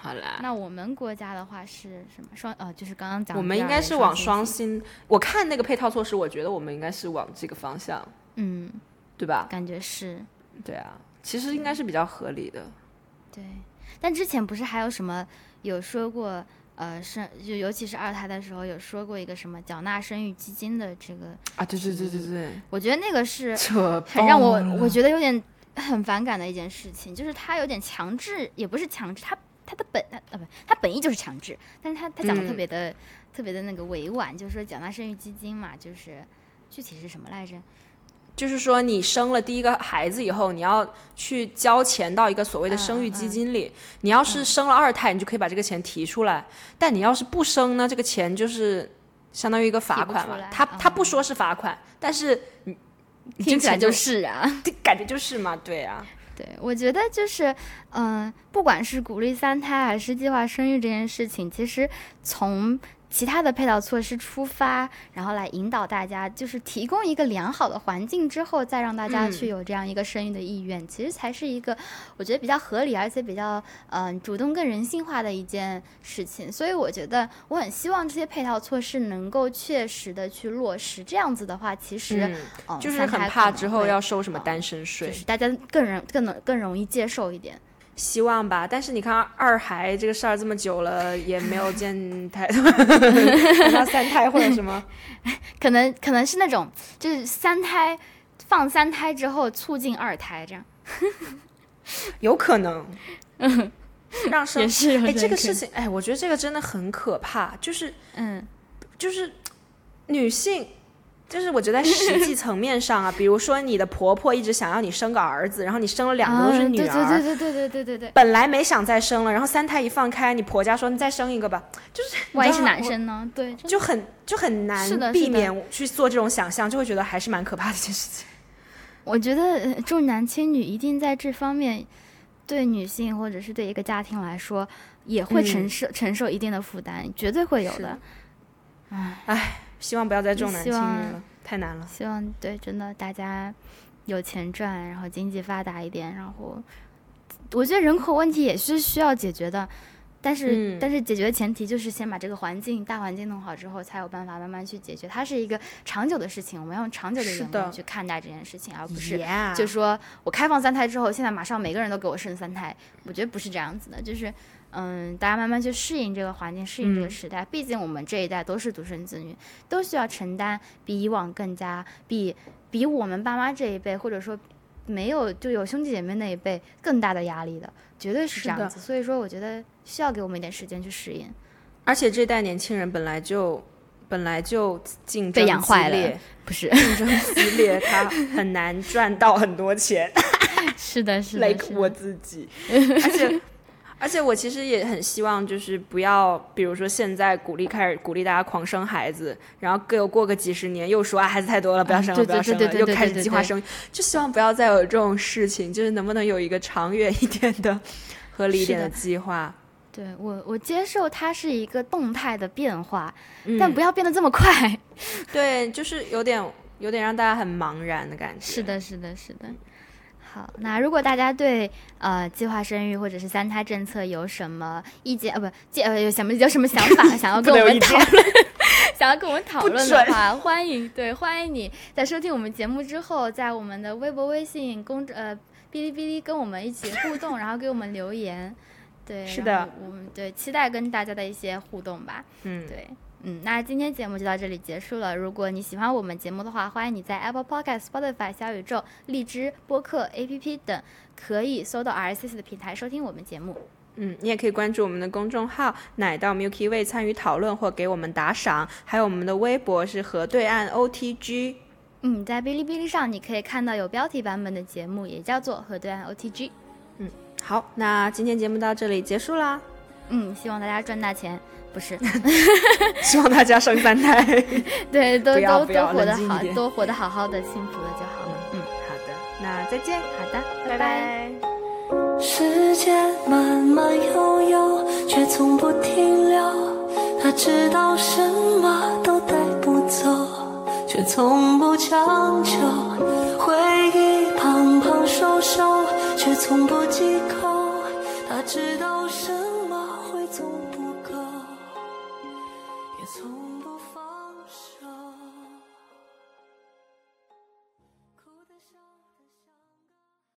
好啦。那我们国家的话是什么双？呃，就是刚刚讲，我们应该是往双薪。我看那个配套措施，我觉得我们应该是往这个方向，嗯，对吧？感觉是，对啊，其实应该是比较合理的。对，但之前不是还有什么有说过？呃，生就尤其是二胎的时候，有说过一个什么缴纳生育基金的这个啊，对对对对对，我觉得那个是很让我我觉得有点很反感的一件事情，就是他有点强制，也不是强制，他他的本啊不，他本意就是强制，但是他他讲的特别的特别的那个委婉，就是说缴纳生育基金嘛，就是具体是什么来着？就是说，你生了第一个孩子以后，你要去交钱到一个所谓的生育基金里。你要是生了二胎，你就可以把这个钱提出来。但你要是不生呢，这个钱就是相当于一个罚款了。他他不说是罚款，但是你听起来就是啊，感觉就是嘛，对啊。对，我觉得就是，嗯，不管是鼓励三胎还是计划生育这件事情，其实从。其他的配套措施出发，然后来引导大家，就是提供一个良好的环境之后，再让大家去有这样一个生育的意愿，其实才是一个我觉得比较合理，而且比较嗯主动、更人性化的一件事情。所以我觉得我很希望这些配套措施能够确实的去落实。这样子的话，其实嗯，就是很怕之后要收什么单身税，就是大家更容更能更容易接受一点。希望吧，但是你看二孩这个事儿这么久了，也没有见太多，三胎或者什么，可能可能是那种就是三胎放三胎之后促进二胎这样，有可能，让生也是哎这个事情哎，我觉得这个真的很可怕，就是嗯，就是女性。就是我觉得在实际层面上啊，比如说你的婆婆一直想要你生个儿子，然后你生了两个都是女儿，对对对对对对对对。本来没想再生了，然后三胎一放开，你婆家说你再生一个吧，就是万一是男生呢？对，就很就很难避免去做这种想象，就会觉得还是蛮可怕的一件事情。我觉得重男轻女一定在这方面，对女性或者是对一个家庭来说，也会承受承受一定的负担，绝对会有的。唉。希望不要再重男轻女了，太难了。希望对，真的大家有钱赚，然后经济发达一点，然后我觉得人口问题也是需要解决的，但是但是解决的前提就是先把这个环境大环境弄好之后，才有办法慢慢去解决。它是一个长久的事情，我们要用长久的眼光去看待这件事情，而不是就说我开放三胎之后，现在马上每个人都给我生三胎，我觉得不是这样子的，就是。嗯，大家慢慢去适应这个环境，适应这个时代。毕竟我们这一代都是独生子女，都需要承担比以往更加比比我们爸妈这一辈，或者说没有就有兄弟姐妹那一辈更大的压力的，绝对是这样子。所以说，我觉得需要给我们一点时间去适应。而且这代年轻人本来就本来就竞争激烈，不是竞争激烈，他 很难赚到很多钱。是的，是的，like 我自己，而且。而且我其实也很希望，就是不要，比如说现在鼓励开始鼓励大家狂生孩子，然后各过个几十年又说啊孩子太多了不要生了不要生了，又开始计划生育，就希望不要再有这种事情，就是能不能有一个长远一点的、合理一点的计划？对我我接受它是一个动态的变化，但不要变得这么快。对，就是有点有点让大家很茫然的感觉。是的，是的，是的。好，那如果大家对呃计划生育或者是三胎政策有什么意见啊？不，呃有什么有什么想法 想要跟我们讨论，想要跟我们讨论的话，欢迎对欢迎你在收听我们节目之后，在我们的微博、微信公呃哔哩哔哩跟我们一起互动，然后给我们留言。对，是的，我们对期待跟大家的一些互动吧。嗯，对。嗯，那今天节目就到这里结束了。如果你喜欢我们节目的话，欢迎你在 Apple Podcast、Spotify、小宇宙、荔枝播客 APP 等可以搜到 RSS 的平台收听我们节目。嗯，你也可以关注我们的公众号“奶到 Milky Way” 参与讨论或给我们打赏，还有我们的微博是河对岸 OTG。嗯，在哔哩哔哩上你可以看到有标题版本的节目，也叫做河对岸 OTG。嗯，好，那今天节目到这里结束啦。嗯，希望大家赚大钱。不是，希望大家生三胎，对，都都都活得好，都活得好好的，幸福的就好了。嗯，好的，那再见，好的，拜拜。时间慢慢悠悠，却从不停留。他知道什么都带不走，却从不强求。回忆胖胖瘦瘦，却从不忌口。他知道